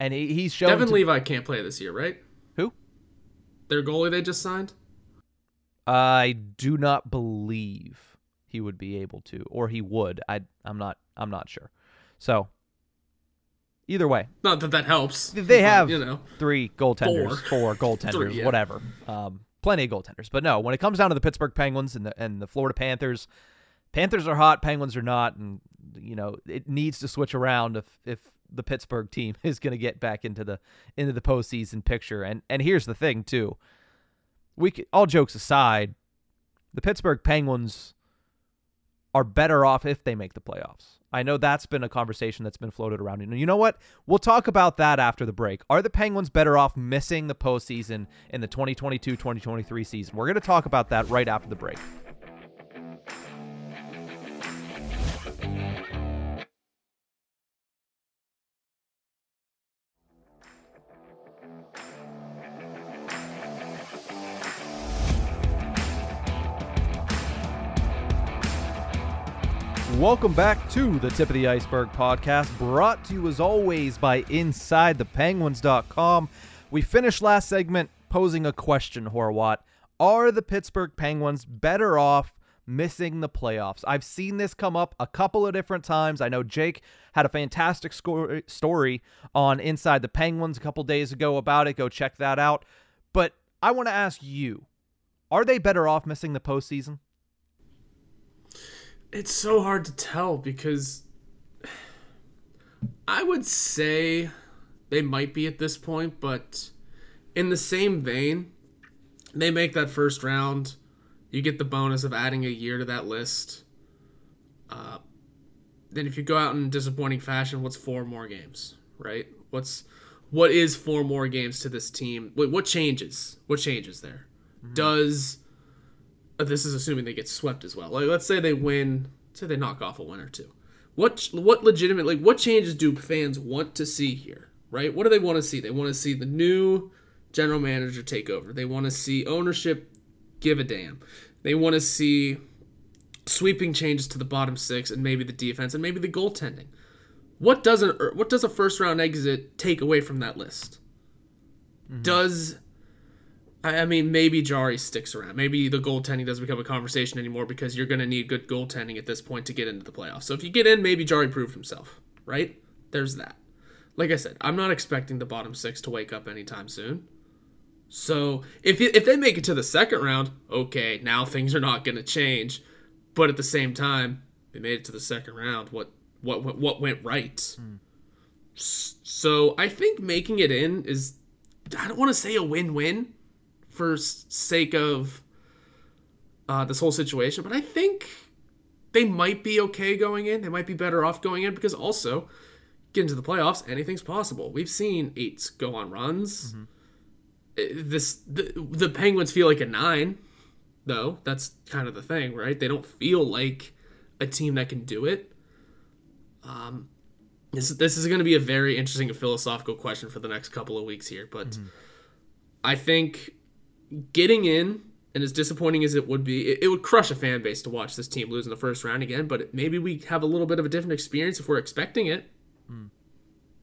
S1: And he, he's shown.
S2: Devon
S1: to...
S2: Levi can't play this year, right?
S1: Who?
S2: Their goalie they just signed.
S1: I do not believe he would be able to, or he would. I I'm not I'm not sure. So either way,
S2: not that that helps.
S1: They have
S2: you know
S1: three goaltenders,
S2: four,
S1: four <laughs> goaltenders,
S2: three, yeah.
S1: whatever. Um, plenty of goaltenders, but no. When it comes down to the Pittsburgh Penguins and the and the Florida Panthers, Panthers are hot, Penguins are not, and you know it needs to switch around if if the Pittsburgh team <laughs> is going to get back into the into the postseason picture. And and here's the thing too we could, all jokes aside, the Pittsburgh Penguins are better off if they make the playoffs. I know that's been a conversation that's been floated around. And you know what? We'll talk about that after the break. Are the Penguins better off missing the postseason in the 2022 2023 season? We're going to talk about that right after the break. Welcome back to the Tip of the Iceberg podcast, brought to you as always by InsideThePenguins.com. We finished last segment posing a question, Horwat. Are the Pittsburgh Penguins better off missing the playoffs? I've seen this come up a couple of different times. I know Jake had a fantastic sco- story on Inside the Penguins a couple days ago about it. Go check that out. But I want to ask you are they better off missing the postseason?
S2: It's so hard to tell because I would say they might be at this point, but in the same vein, they make that first round. You get the bonus of adding a year to that list. Uh, then if you go out in disappointing fashion, what's four more games, right? What's what is four more games to this team? Wait, what changes? What changes there? Mm-hmm. Does this is assuming they get swept as well. Like let's say they win, say they knock off a win or two. What what legitimate like what changes do fans want to see here? Right? What do they want to see? They want to see the new general manager take over. They want to see ownership give a damn. They want to see sweeping changes to the bottom six and maybe the defense and maybe the goaltending. What doesn't what does a first round exit take away from that list? Mm-hmm. Does I mean, maybe Jarry sticks around. Maybe the goaltending doesn't become a conversation anymore because you're going to need good goaltending at this point to get into the playoffs. So if you get in, maybe Jarry proved himself, right? There's that. Like I said, I'm not expecting the bottom six to wake up anytime soon. So if if they make it to the second round, okay, now things are not going to change. But at the same time, they made it to the second round. What what what went right? Mm. So I think making it in is I don't want to say a win-win for sake of uh, this whole situation, but I think they might be okay going in. They might be better off going in because also get into the playoffs, anything's possible. We've seen eights go on runs. Mm-hmm. Uh, this the, the Penguins feel like a nine, though. That's kind of the thing, right? They don't feel like a team that can do it. Um, this this is going to be a very interesting philosophical question for the next couple of weeks here, but mm-hmm. I think getting in and as disappointing as it would be, it, it, would crush a fan base to watch this team lose in the first round again. But it, maybe we have a little bit of a different experience if we're expecting it. Mm.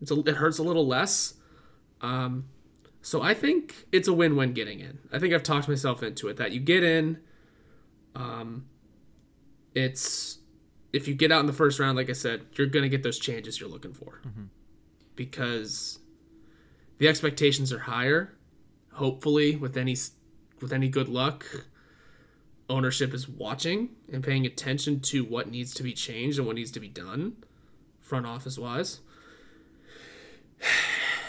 S2: It's a, it hurts a little less. Um, so I think it's a win-win getting in. I think I've talked myself into it that you get in. Um, it's if you get out in the first round, like I said, you're gonna get those changes you're looking for mm-hmm. because the expectations are higher. Hopefully, with any with any good luck, ownership is watching and paying attention to what needs to be changed and what needs to be done, front office wise. <sighs>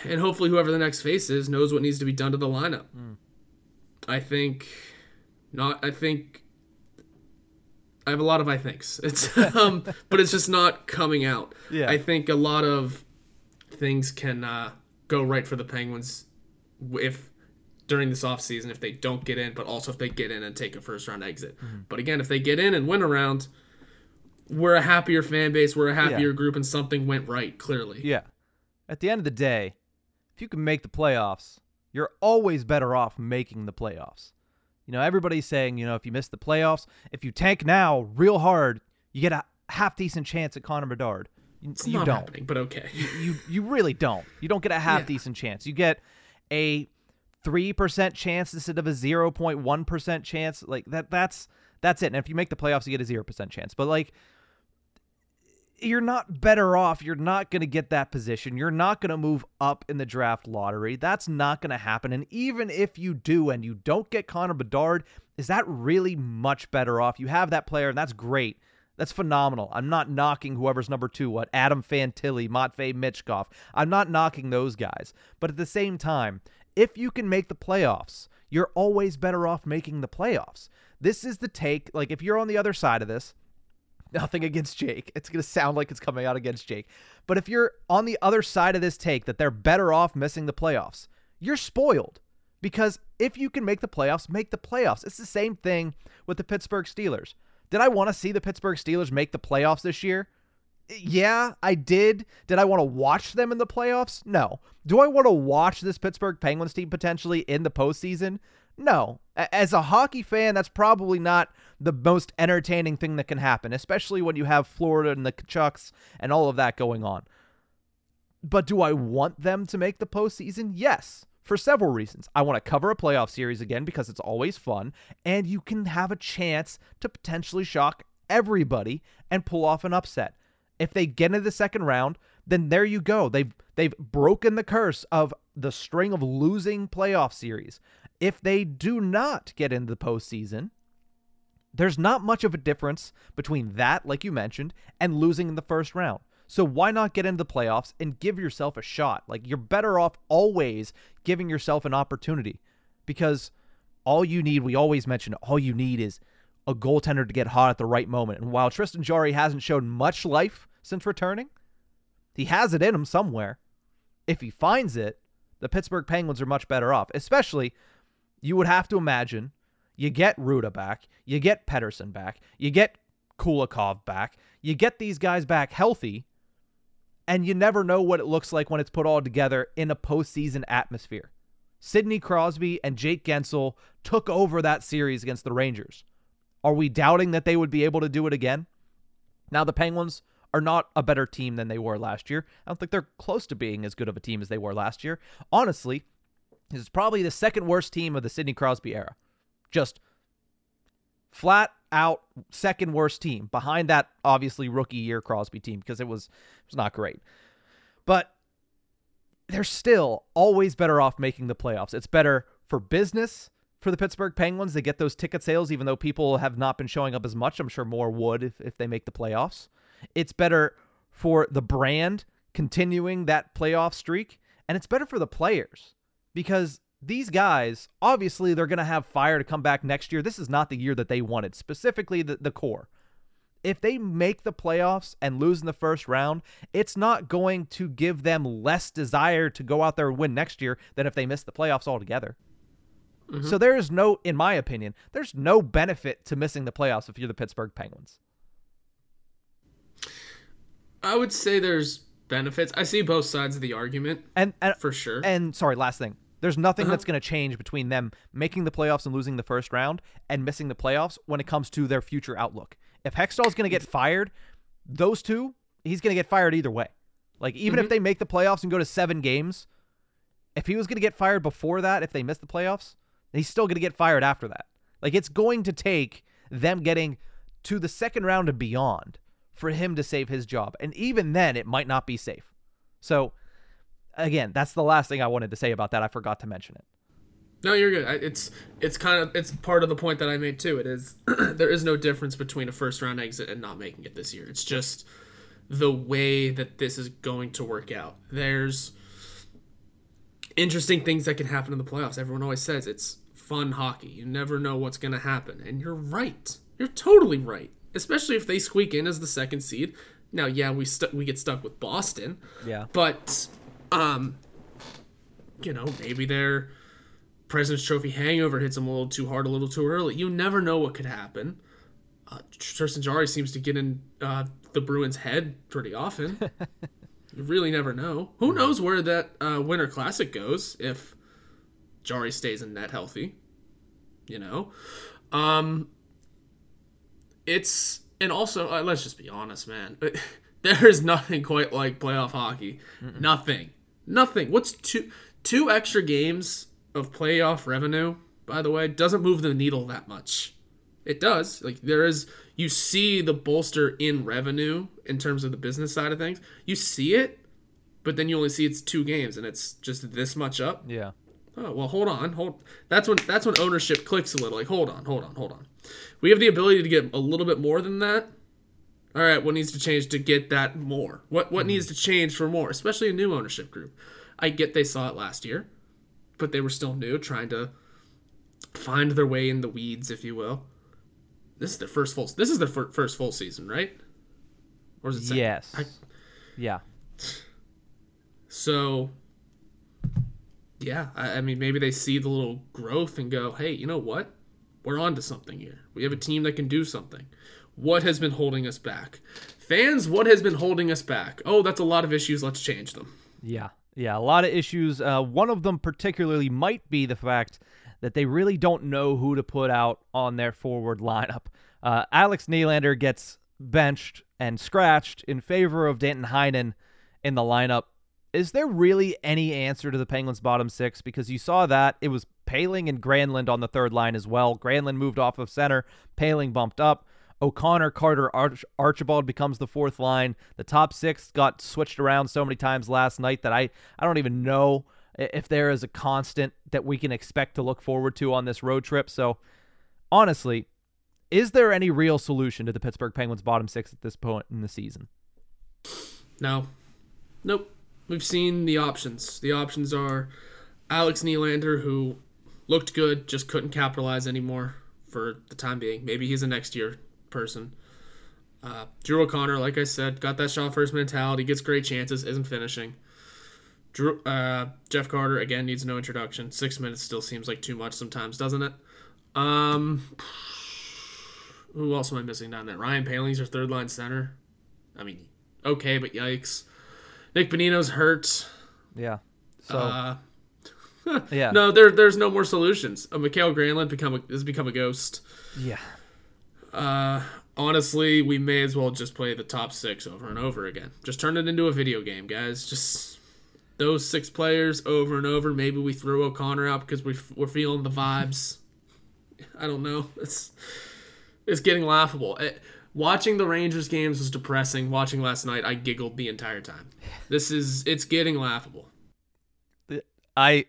S2: And hopefully, whoever the next face is knows what needs to be done to the lineup. Mm. I think, not. I think I have a lot of I thinks. <laughs> It's um, but it's just not coming out.
S1: Yeah.
S2: I think a lot of things can uh, go right for the Penguins if during this offseason if they don't get in, but also if they get in and take a first round exit. Mm-hmm. But again, if they get in and win a round, we're a happier fan base, we're a happier yeah. group, and something went right, clearly.
S1: Yeah. At the end of the day, if you can make the playoffs, you're always better off making the playoffs. You know, everybody's saying, you know, if you miss the playoffs, if you tank now real hard, you get a half decent chance at Connor Bedard.
S2: You, it's you not don't. happening, but okay.
S1: you, you, you really don't. You don't get a half <laughs> yeah. decent chance. You get a 3% chance instead of a 0.1% chance like that that's that's it. And if you make the playoffs you get a 0% chance. But like you're not better off. You're not going to get that position. You're not going to move up in the draft lottery. That's not going to happen. And even if you do and you don't get Connor Bedard is that really much better off? You have that player and that's great. That's phenomenal. I'm not knocking whoever's number two, what Adam Fantilli, Matvey Michkov. I'm not knocking those guys. But at the same time, if you can make the playoffs, you're always better off making the playoffs. This is the take. Like, if you're on the other side of this, nothing against Jake. It's going to sound like it's coming out against Jake. But if you're on the other side of this take that they're better off missing the playoffs, you're spoiled. Because if you can make the playoffs, make the playoffs. It's the same thing with the Pittsburgh Steelers. Did I want to see the Pittsburgh Steelers make the playoffs this year? Yeah, I did. Did I want to watch them in the playoffs? No. Do I want to watch this Pittsburgh Penguins team potentially in the postseason? No. As a hockey fan, that's probably not the most entertaining thing that can happen, especially when you have Florida and the Chucks and all of that going on. But do I want them to make the postseason? Yes, for several reasons. I want to cover a playoff series again because it's always fun, and you can have a chance to potentially shock everybody and pull off an upset. If they get into the second round, then there you go. They've they've broken the curse of the string of losing playoff series. If they do not get into the postseason, there's not much of a difference between that, like you mentioned, and losing in the first round. So why not get into the playoffs and give yourself a shot? Like you're better off always giving yourself an opportunity because all you need, we always mention, all you need is a goaltender to get hot at the right moment. And while Tristan Jarry hasn't shown much life since returning. He has it in him somewhere. If he finds it, the Pittsburgh Penguins are much better off. Especially, you would have to imagine you get Ruda back, you get Pettersson back, you get Kulikov back, you get these guys back healthy, and you never know what it looks like when it's put all together in a postseason atmosphere. Sidney Crosby and Jake Guentzel took over that series against the Rangers. Are we doubting that they would be able to do it again? Now, the Penguins are not a better team than they were last year. I don't think they're close to being as good of a team as they were last year. Honestly, this is probably the second worst team of the Sidney Crosby era. Just flat out second worst team behind that obviously rookie year Crosby team because it was it was not great. But they're still always better off making the playoffs. It's better for business for the Pittsburgh Penguins. They get those ticket sales, even though people have not been showing up as much. I'm sure more would if, if they make the playoffs. It's better for the brand continuing that playoff streak, and it's better for the players because these guys, obviously, they're going to have fire to come back next year. This is not the year that they wanted, specifically the, the core. If they make the playoffs and lose in the first round, it's not going to give them less desire to go out there and win next year than if they miss the playoffs altogether. Mm-hmm. So there is no, in my opinion, there's no benefit to missing the playoffs if you're the Pittsburgh Penguins.
S2: I would say there's benefits. I see both sides of the argument,
S1: and, and
S2: for sure.
S1: And sorry, last thing, There's nothing
S2: Uh-huh.
S1: that's going to change between them making the playoffs and losing the first round and missing the playoffs when it comes to their future outlook. If Hextall's going to get fired, those two, he's going to get fired either way. Like even if
S2: Mhm.
S1: they make the playoffs and go to 7 games, if he was going to get fired before that if they miss the playoffs, he's still going to get fired after that. Like it's going to take them getting to the second round and beyond for him to save his job. And even then it might not be safe. So again, that's the last thing I wanted to say about that. I forgot to mention it.
S2: No, you're good. It's it's kind of it's part of the point that I made too. It is <clears throat> there is no difference between a first round exit and not making it this year. It's just the way that this is going to work out. There's interesting things that can happen in the playoffs. Everyone always says it's fun hockey. You never know what's going to happen, and you're right. You're totally right. Especially if they squeak in as the second seed. Now, yeah, we stu- we get stuck with Boston,
S1: Yeah.
S2: but um, you know, maybe their President's Trophy hangover hits them a little too hard, a little too early. You never know what could happen. Uh, Tristan Jarry seems to get in uh, the Bruins' head pretty often. <laughs> you really never know. Who knows where that uh, Winter Classic goes if Jarry stays in net healthy? You know, um, it's and also uh, let's just be honest, man. <laughs> There is nothing quite like playoff hockey. Nothing. Nothing. What's two two extra games of playoff revenue? By the way, doesn't move the needle that much. It does. Like there is, you see the bolster in revenue in terms of the business side of things. You see it, but then you only see it's two games and it's just this much up.
S1: Yeah.
S2: Oh well, hold on, hold. That's when that's when ownership clicks a little. Like, hold on, hold on, hold on. We have the ability to get a little bit more than that. All right, what needs to change to get that more? What what needs to change for more? Especially a new ownership group. I get they saw it last year, but they were still new, trying to find their way in the weeds, if you will. This is their first full. This is their fir- first full season, right? Or is it? second?
S1: Yes.
S2: I-
S1: yeah.
S2: So, yeah, I, I mean, maybe they see the little growth and go, hey, you know what? We're on to something here. We have a team that can do something. What has been holding us back? Fans, what has been holding us back? Oh, that's a lot of issues. Let's change them.
S1: Yeah. Yeah. A lot of issues. Uh, one of them particularly might be the fact that they really don't know who to put out on their forward lineup. Uh, Alex Nylander gets benched and scratched in favor of Danton Heinen in the lineup. Is there really any answer to the Penguins' bottom six? Because you saw that it was Poehling and Granlund on the third line as well. Granlund moved off of center, Poehling bumped up. O'Connor, Carter, Arch- Archibald becomes the fourth line. The top six got switched around so many times last night that I, I don't even know if there is a constant that we can expect to look forward to on this road trip. So, honestly, is there any real solution to the Pittsburgh Penguins' bottom six at this point in the season?
S2: No. Nope. We've seen the options. The options are Alex Nylander, who looked good, just couldn't capitalize anymore for the time being. Maybe he's a next year person. Uh, Drew O'Connor, like I said, got that shot first mentality, gets great chances, isn't finishing. Drew, uh, Jeff Carter again needs no introduction. Six minutes still seems like too much sometimes, doesn't it? Um, who else am I missing down there? Ryan Poehling's our third line center. I mean, okay, but yikes. Nick Bonino's hurt.
S1: Yeah. So,
S2: Uh, <laughs>
S1: yeah.
S2: no, there, there's no more solutions. Uh, Mikael Granlund become a, has become a ghost.
S1: Yeah.
S2: Uh, honestly, we may as well just play the top six over and over again. Just turn it into a video game, guys. Just those six players over and over. Maybe we throw O'Connor out because we we're feeling the vibes. I don't know. It's it's getting laughable. It, watching the Rangers games was depressing. Watching last night, I giggled the entire time. This is it's getting laughable.
S1: I,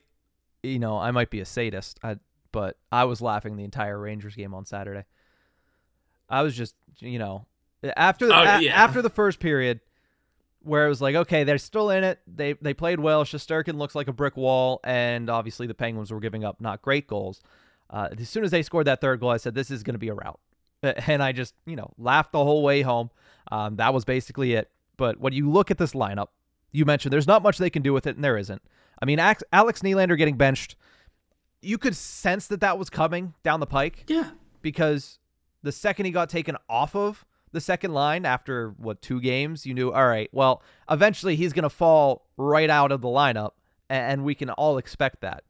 S1: you know, I might be a sadist, I, but I was laughing the entire Rangers game on Saturday. I was just, you know, after the,
S2: Oh,
S1: a-
S2: yeah.
S1: after the first period, where it was like, okay, they're still in it. They they played well. Shesterkin looks like a brick wall, and obviously the Penguins were giving up not great goals. Uh, as soon as they scored that third goal, I said, this is going to be a rout, <laughs> and I just, you know, laughed the whole way home. Um, that was basically it. But when you look at this lineup, you mentioned there's not much they can do with it, and there isn't. I mean, Alex Nylander getting benched, you could sense that that was coming down the pike
S2: Yeah.
S1: because the second he got taken off of the second line after what two games, you knew, all right, well, eventually he's going to fall right out of the lineup, and we can all expect that.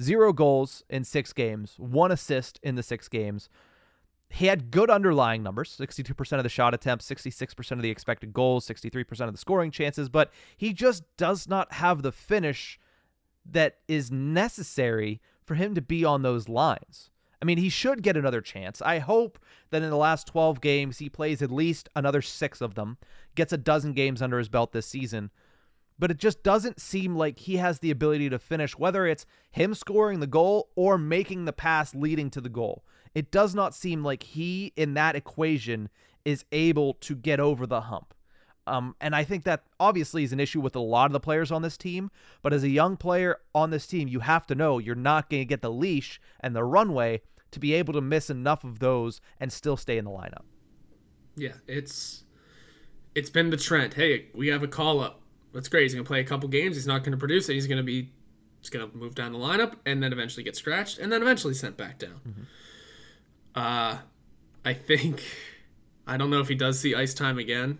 S1: zero goals in six games, one assist in the six games. He had good underlying numbers 62% of the shot attempts, 66% of the expected goals, 63% of the scoring chances, but he just does not have the finish that is necessary for him to be on those lines. I mean, he should get another chance. I hope that in the last 12 games, he plays at least another six of them, gets a dozen games under his belt this season. But it just doesn't seem like he has the ability to finish, whether it's him scoring the goal or making the pass leading to the goal. It does not seem like he, in that equation, is able to get over the hump. Um, and I think that obviously is an issue with a lot of the players on this team. But as a young player on this team, you have to know you're not going to get the leash and the runway to be able to miss enough of those and still stay in the lineup.
S2: Yeah, it's it's been the trend. Hey, we have a call up. That's great. He's gonna play a couple games. He's not gonna produce it. He's gonna be he's gonna move down the lineup and then eventually get scratched and then eventually sent back down. Mm-hmm. Uh, I think I don't know if he does see ice time again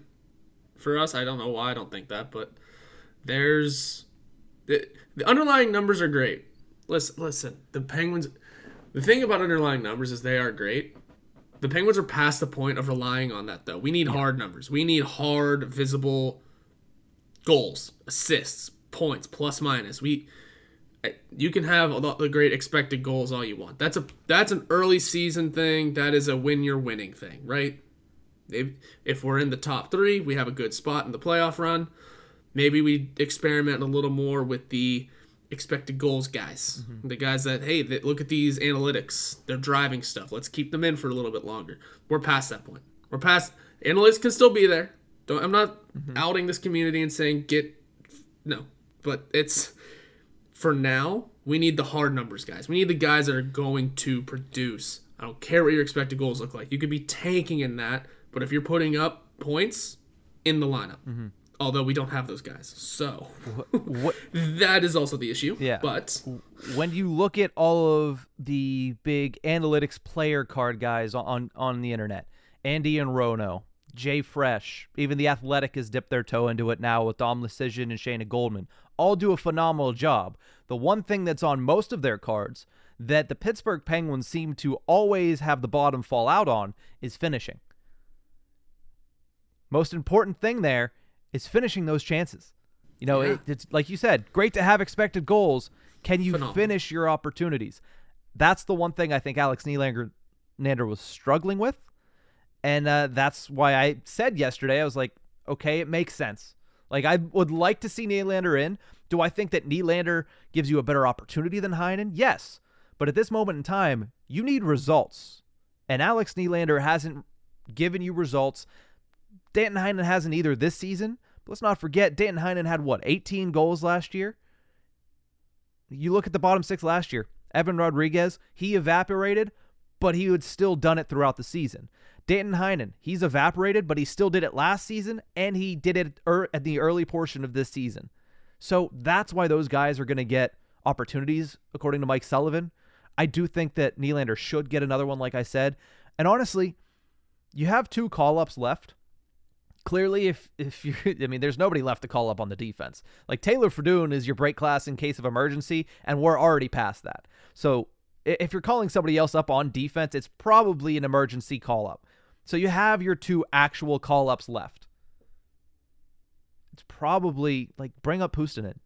S2: for us. I don't know why I don't think that, but there's the, the underlying numbers are great. Listen, listen, the Penguins. The thing about underlying numbers is they are great. The Penguins are past the point of relying on that, though. We need hard numbers. We need hard, visible goals, assists, points, plus minus. We you can have the great expected goals all you want. That's a that's an early season thing. That is a win you're winning thing, right? If, if we're in the top three, we have a good spot in the playoff run. Maybe we experiment a little more with the expected goals guys, mm-hmm. the guys that hey, they, look at these analytics, they're driving stuff. Let's keep them in for a little bit longer. We're past that point. We're past analytics can still be there. Don't I'm not mm-hmm. outing this community and saying get no, but it's for now. We need the hard numbers guys. We need the guys that are going to produce. I don't care what your expected goals look like. You could be tanking in that but if you're putting up points in the lineup, mm-hmm. although we don't have those guys, so what, <laughs> what, that is also the issue.
S1: Yeah.
S2: But
S1: when you look at all of the big analytics player card guys on on the internet, Andy and Rono, JFresh, even the Athletic has dipped their toe into it now with Dom Luszczyszyn and Shayna Goldman. All do a phenomenal job. The one thing that's on most of their cards that the Pittsburgh Penguins seem to always have the bottom fall out on is finishing. Most important thing there is finishing those chances. You know, yeah. it, it's like you said, great to have expected goals. Can you Phenomenal. finish your opportunities? That's the one thing I think Alex Nylander was struggling with. And uh, that's why I said yesterday, I was like, okay, it makes sense. Like, I would like to see Nylander in. Do I think that Nylander gives you a better opportunity than Heinen? Yes. But at this moment in time, you need results. And Alex Nylander hasn't given you results Danton Heinen hasn't either this season. But let's not forget, Danton Heinen had what, 18 goals last year? You look at the bottom six last year. Evan Rodrigues, he evaporated, but he had still done it throughout the season. Danton Heinen, he's evaporated, but he still did it last season, and he did it er- at the early portion of this season. So that's why those guys are going to get opportunities, according to Mike Sullivan. I do think that Nylander should get another one, like I said. And honestly, you have two call ups left clearly if if you <laughs> I mean there's nobody left to call up on the defense. Like Taylor Fedun is your break class in case of emergency and we're already past that. So if you're calling somebody else up on defense, it's probably an emergency call up. So you have your two actual call ups left. It's probably like bring up Puustinen.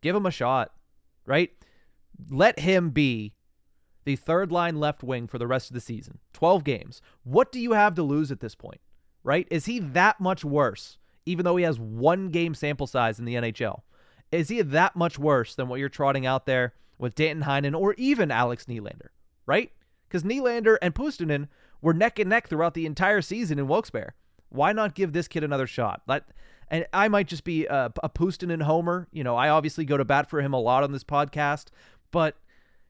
S1: Give him a shot, right? Let him be the third line left wing for the rest of the season. 12 games. What do you have to lose at this point? right? Is he that much worse, even though he has one game sample size in the NHL? Is he that much worse than what you're trotting out there with Danton Heinen or even Alex Nylander, right? Because Nylander and Puustinen were neck and neck throughout the entire season in Wilkes-Barre. Why not give this kid another shot? That, and I might just be a, a Puustinen homer. You know, I obviously go to bat for him a lot on this podcast, but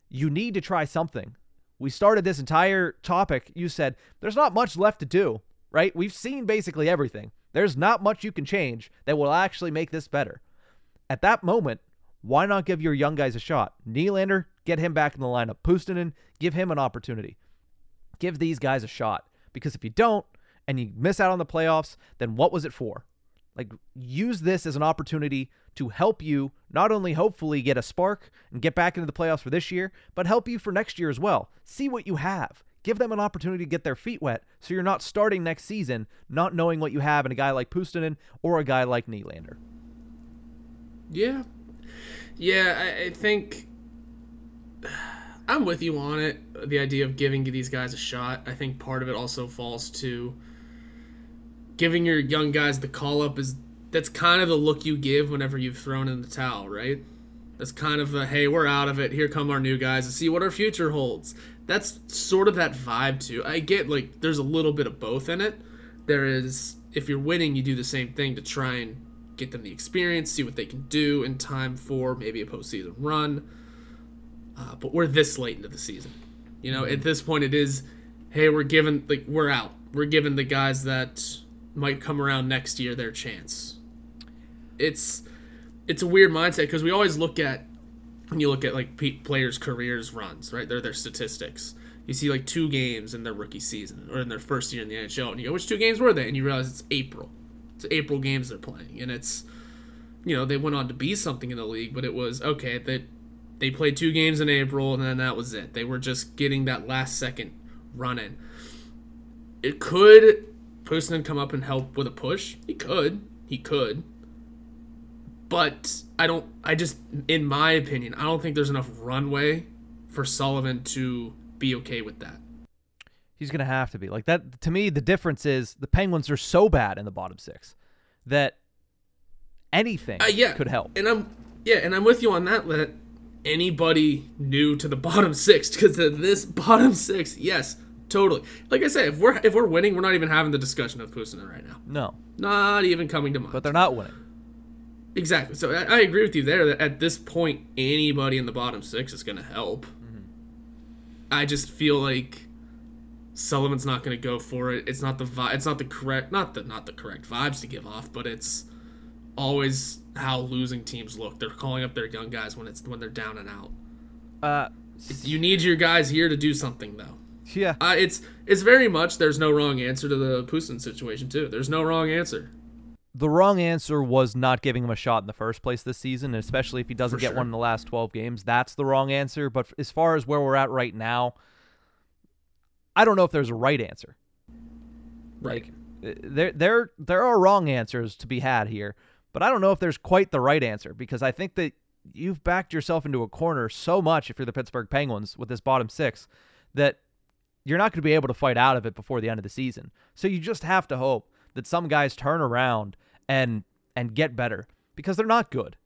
S1: you need to try something. We started this entire topic. You said there's not much left to do right? We've seen basically everything. There's not much you can change that will actually make this better. At that moment, why not give your young guys a shot? Nylander, get him back in the lineup. Puustinen, give him an opportunity. Give these guys a shot. Because if you don't, and you miss out on the playoffs, then what was it for? Like, use this as an opportunity to help you not only hopefully get a spark and get back into the playoffs for this year, but help you for next year as well. See what you have. Give them an opportunity to get their feet wet so you're not starting next season not knowing what you have in a guy like Puustinen or a guy like Nylander.
S2: Yeah. Yeah, I, I think I'm with you on it. The idea of giving these guys a shot. I think part of it also falls to giving your young guys the call up is that's kind of the look you give whenever you've thrown in the towel, right? That's kind of a hey, we're out of it. Here come our new guys to see what our future holds. That's sort of that vibe too. I get like there's a little bit of both in it. There is if you're winning, you do the same thing to try and get them the experience, see what they can do in time for maybe a postseason run. Uh, but we're this late into the season. You know, at this point, it is, hey, we're giving like we're out. We're giving the guys that might come around next year their chance. It's it's a weird mindset because we always look at when you look at like players' careers runs, right? They're their statistics. You see like two games in their rookie season or in their first year in the NHL, and you go, which two games were they? And you realize it's April. It's April games they're playing, and it's you know they went on to be something in the league, but it was okay. They they played two games in April, and then that was it. They were just getting that last second run in. It could Puustinen come up and help with a push. He could. He could. But I don't. I just, in my opinion, I don't think there's enough runway for Sullivan to be okay with that.
S1: He's gonna have to be like that. To me, the difference is the Penguins are so bad in the bottom six that anything
S2: uh, yeah.
S1: could help.
S2: And I'm yeah, and I'm with you on that. Anybody new to the <laughs> bottom six because this bottom six, yes, totally. Like I said, if we're if we're winning, we're not even having the discussion of Puustinen right now.
S1: No,
S2: not even coming to mind.
S1: But they're not winning.
S2: Exactly. So I, I agree with you there. That at this point, anybody in the bottom six is going to help. Mm-hmm. I just feel like Sullivan's not going to go for it. It's not the vi- It's not the correct. Not the not the correct vibes to give off, but it's always how losing teams look. They're calling up their young guys when it's when they're down and out.
S1: Uh,
S2: you need your guys here to do something though.
S1: Yeah.
S2: Uh, it's it's very much there's no wrong answer to the Puustinen situation too. There's no wrong answer.
S1: The wrong answer was not giving him a shot in the first place this season, and especially if he doesn't For get sure. one in the last 12 games. That's the wrong answer. But as far as where we're at right now, I don't know if there's a right answer.
S2: Right.
S1: Like, there, there, there are wrong answers to be had here. But I don't know if there's quite the right answer because I think that you've backed yourself into a corner so much if you're the Pittsburgh Penguins with this bottom six that you're not going to be able to fight out of it before the end of the season. So you just have to hope that some guys turn around and and get better because they're not good.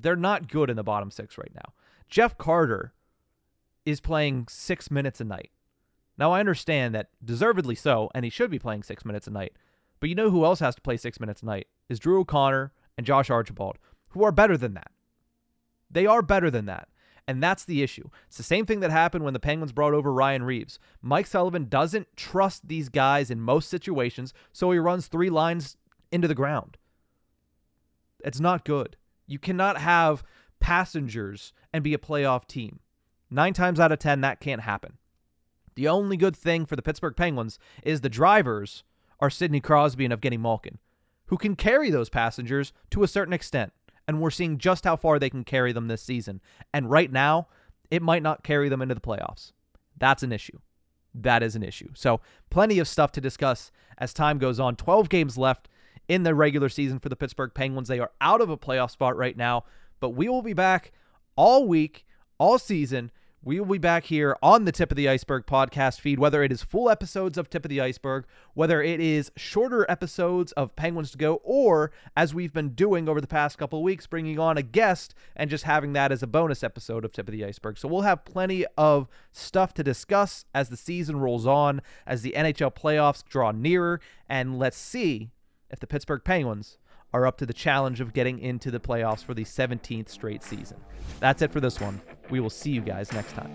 S1: They're not good in the bottom 6 right now. Jeff Carter is playing 6 minutes a night. Now I understand that deservedly so and he should be playing 6 minutes a night. But you know who else has to play 6 minutes a night? Is Drew O'Connor and Josh Archibald, who are better than that. They are better than that. And that's the issue. It's the same thing that happened when the Penguins brought over Ryan Reaves. Mike Sullivan doesn't trust these guys in most situations, so he runs three lines into the ground. It's not good. You cannot have passengers and be a playoff team. Nine times out of 10, that can't happen. The only good thing for the Pittsburgh Penguins is the drivers are Sidney Crosby and Evgeny Malkin who can carry those passengers to a certain extent. And we're seeing just how far they can carry them this season. And right now, it might not carry them into the playoffs. That's an issue. That is an issue. So, plenty of stuff to discuss as time goes on. 12 games left in the regular season for the Pittsburgh Penguins. They are out of a playoff spot right now, but we will be back all week, all season we will be back here on the Tip of the Iceberg podcast feed, whether it is full episodes of Tip of the Iceberg, whether it is shorter episodes of Penguins to Go, or as we've been doing over the past couple of weeks, bringing on a guest and just having that as a bonus episode of Tip of the Iceberg. So we'll have plenty of stuff to discuss as the season rolls on, as the NHL playoffs draw nearer, and let's see if the Pittsburgh Penguins are up to the challenge of getting into the playoffs for the 17th straight season. That's it for this one. We will see you guys next time.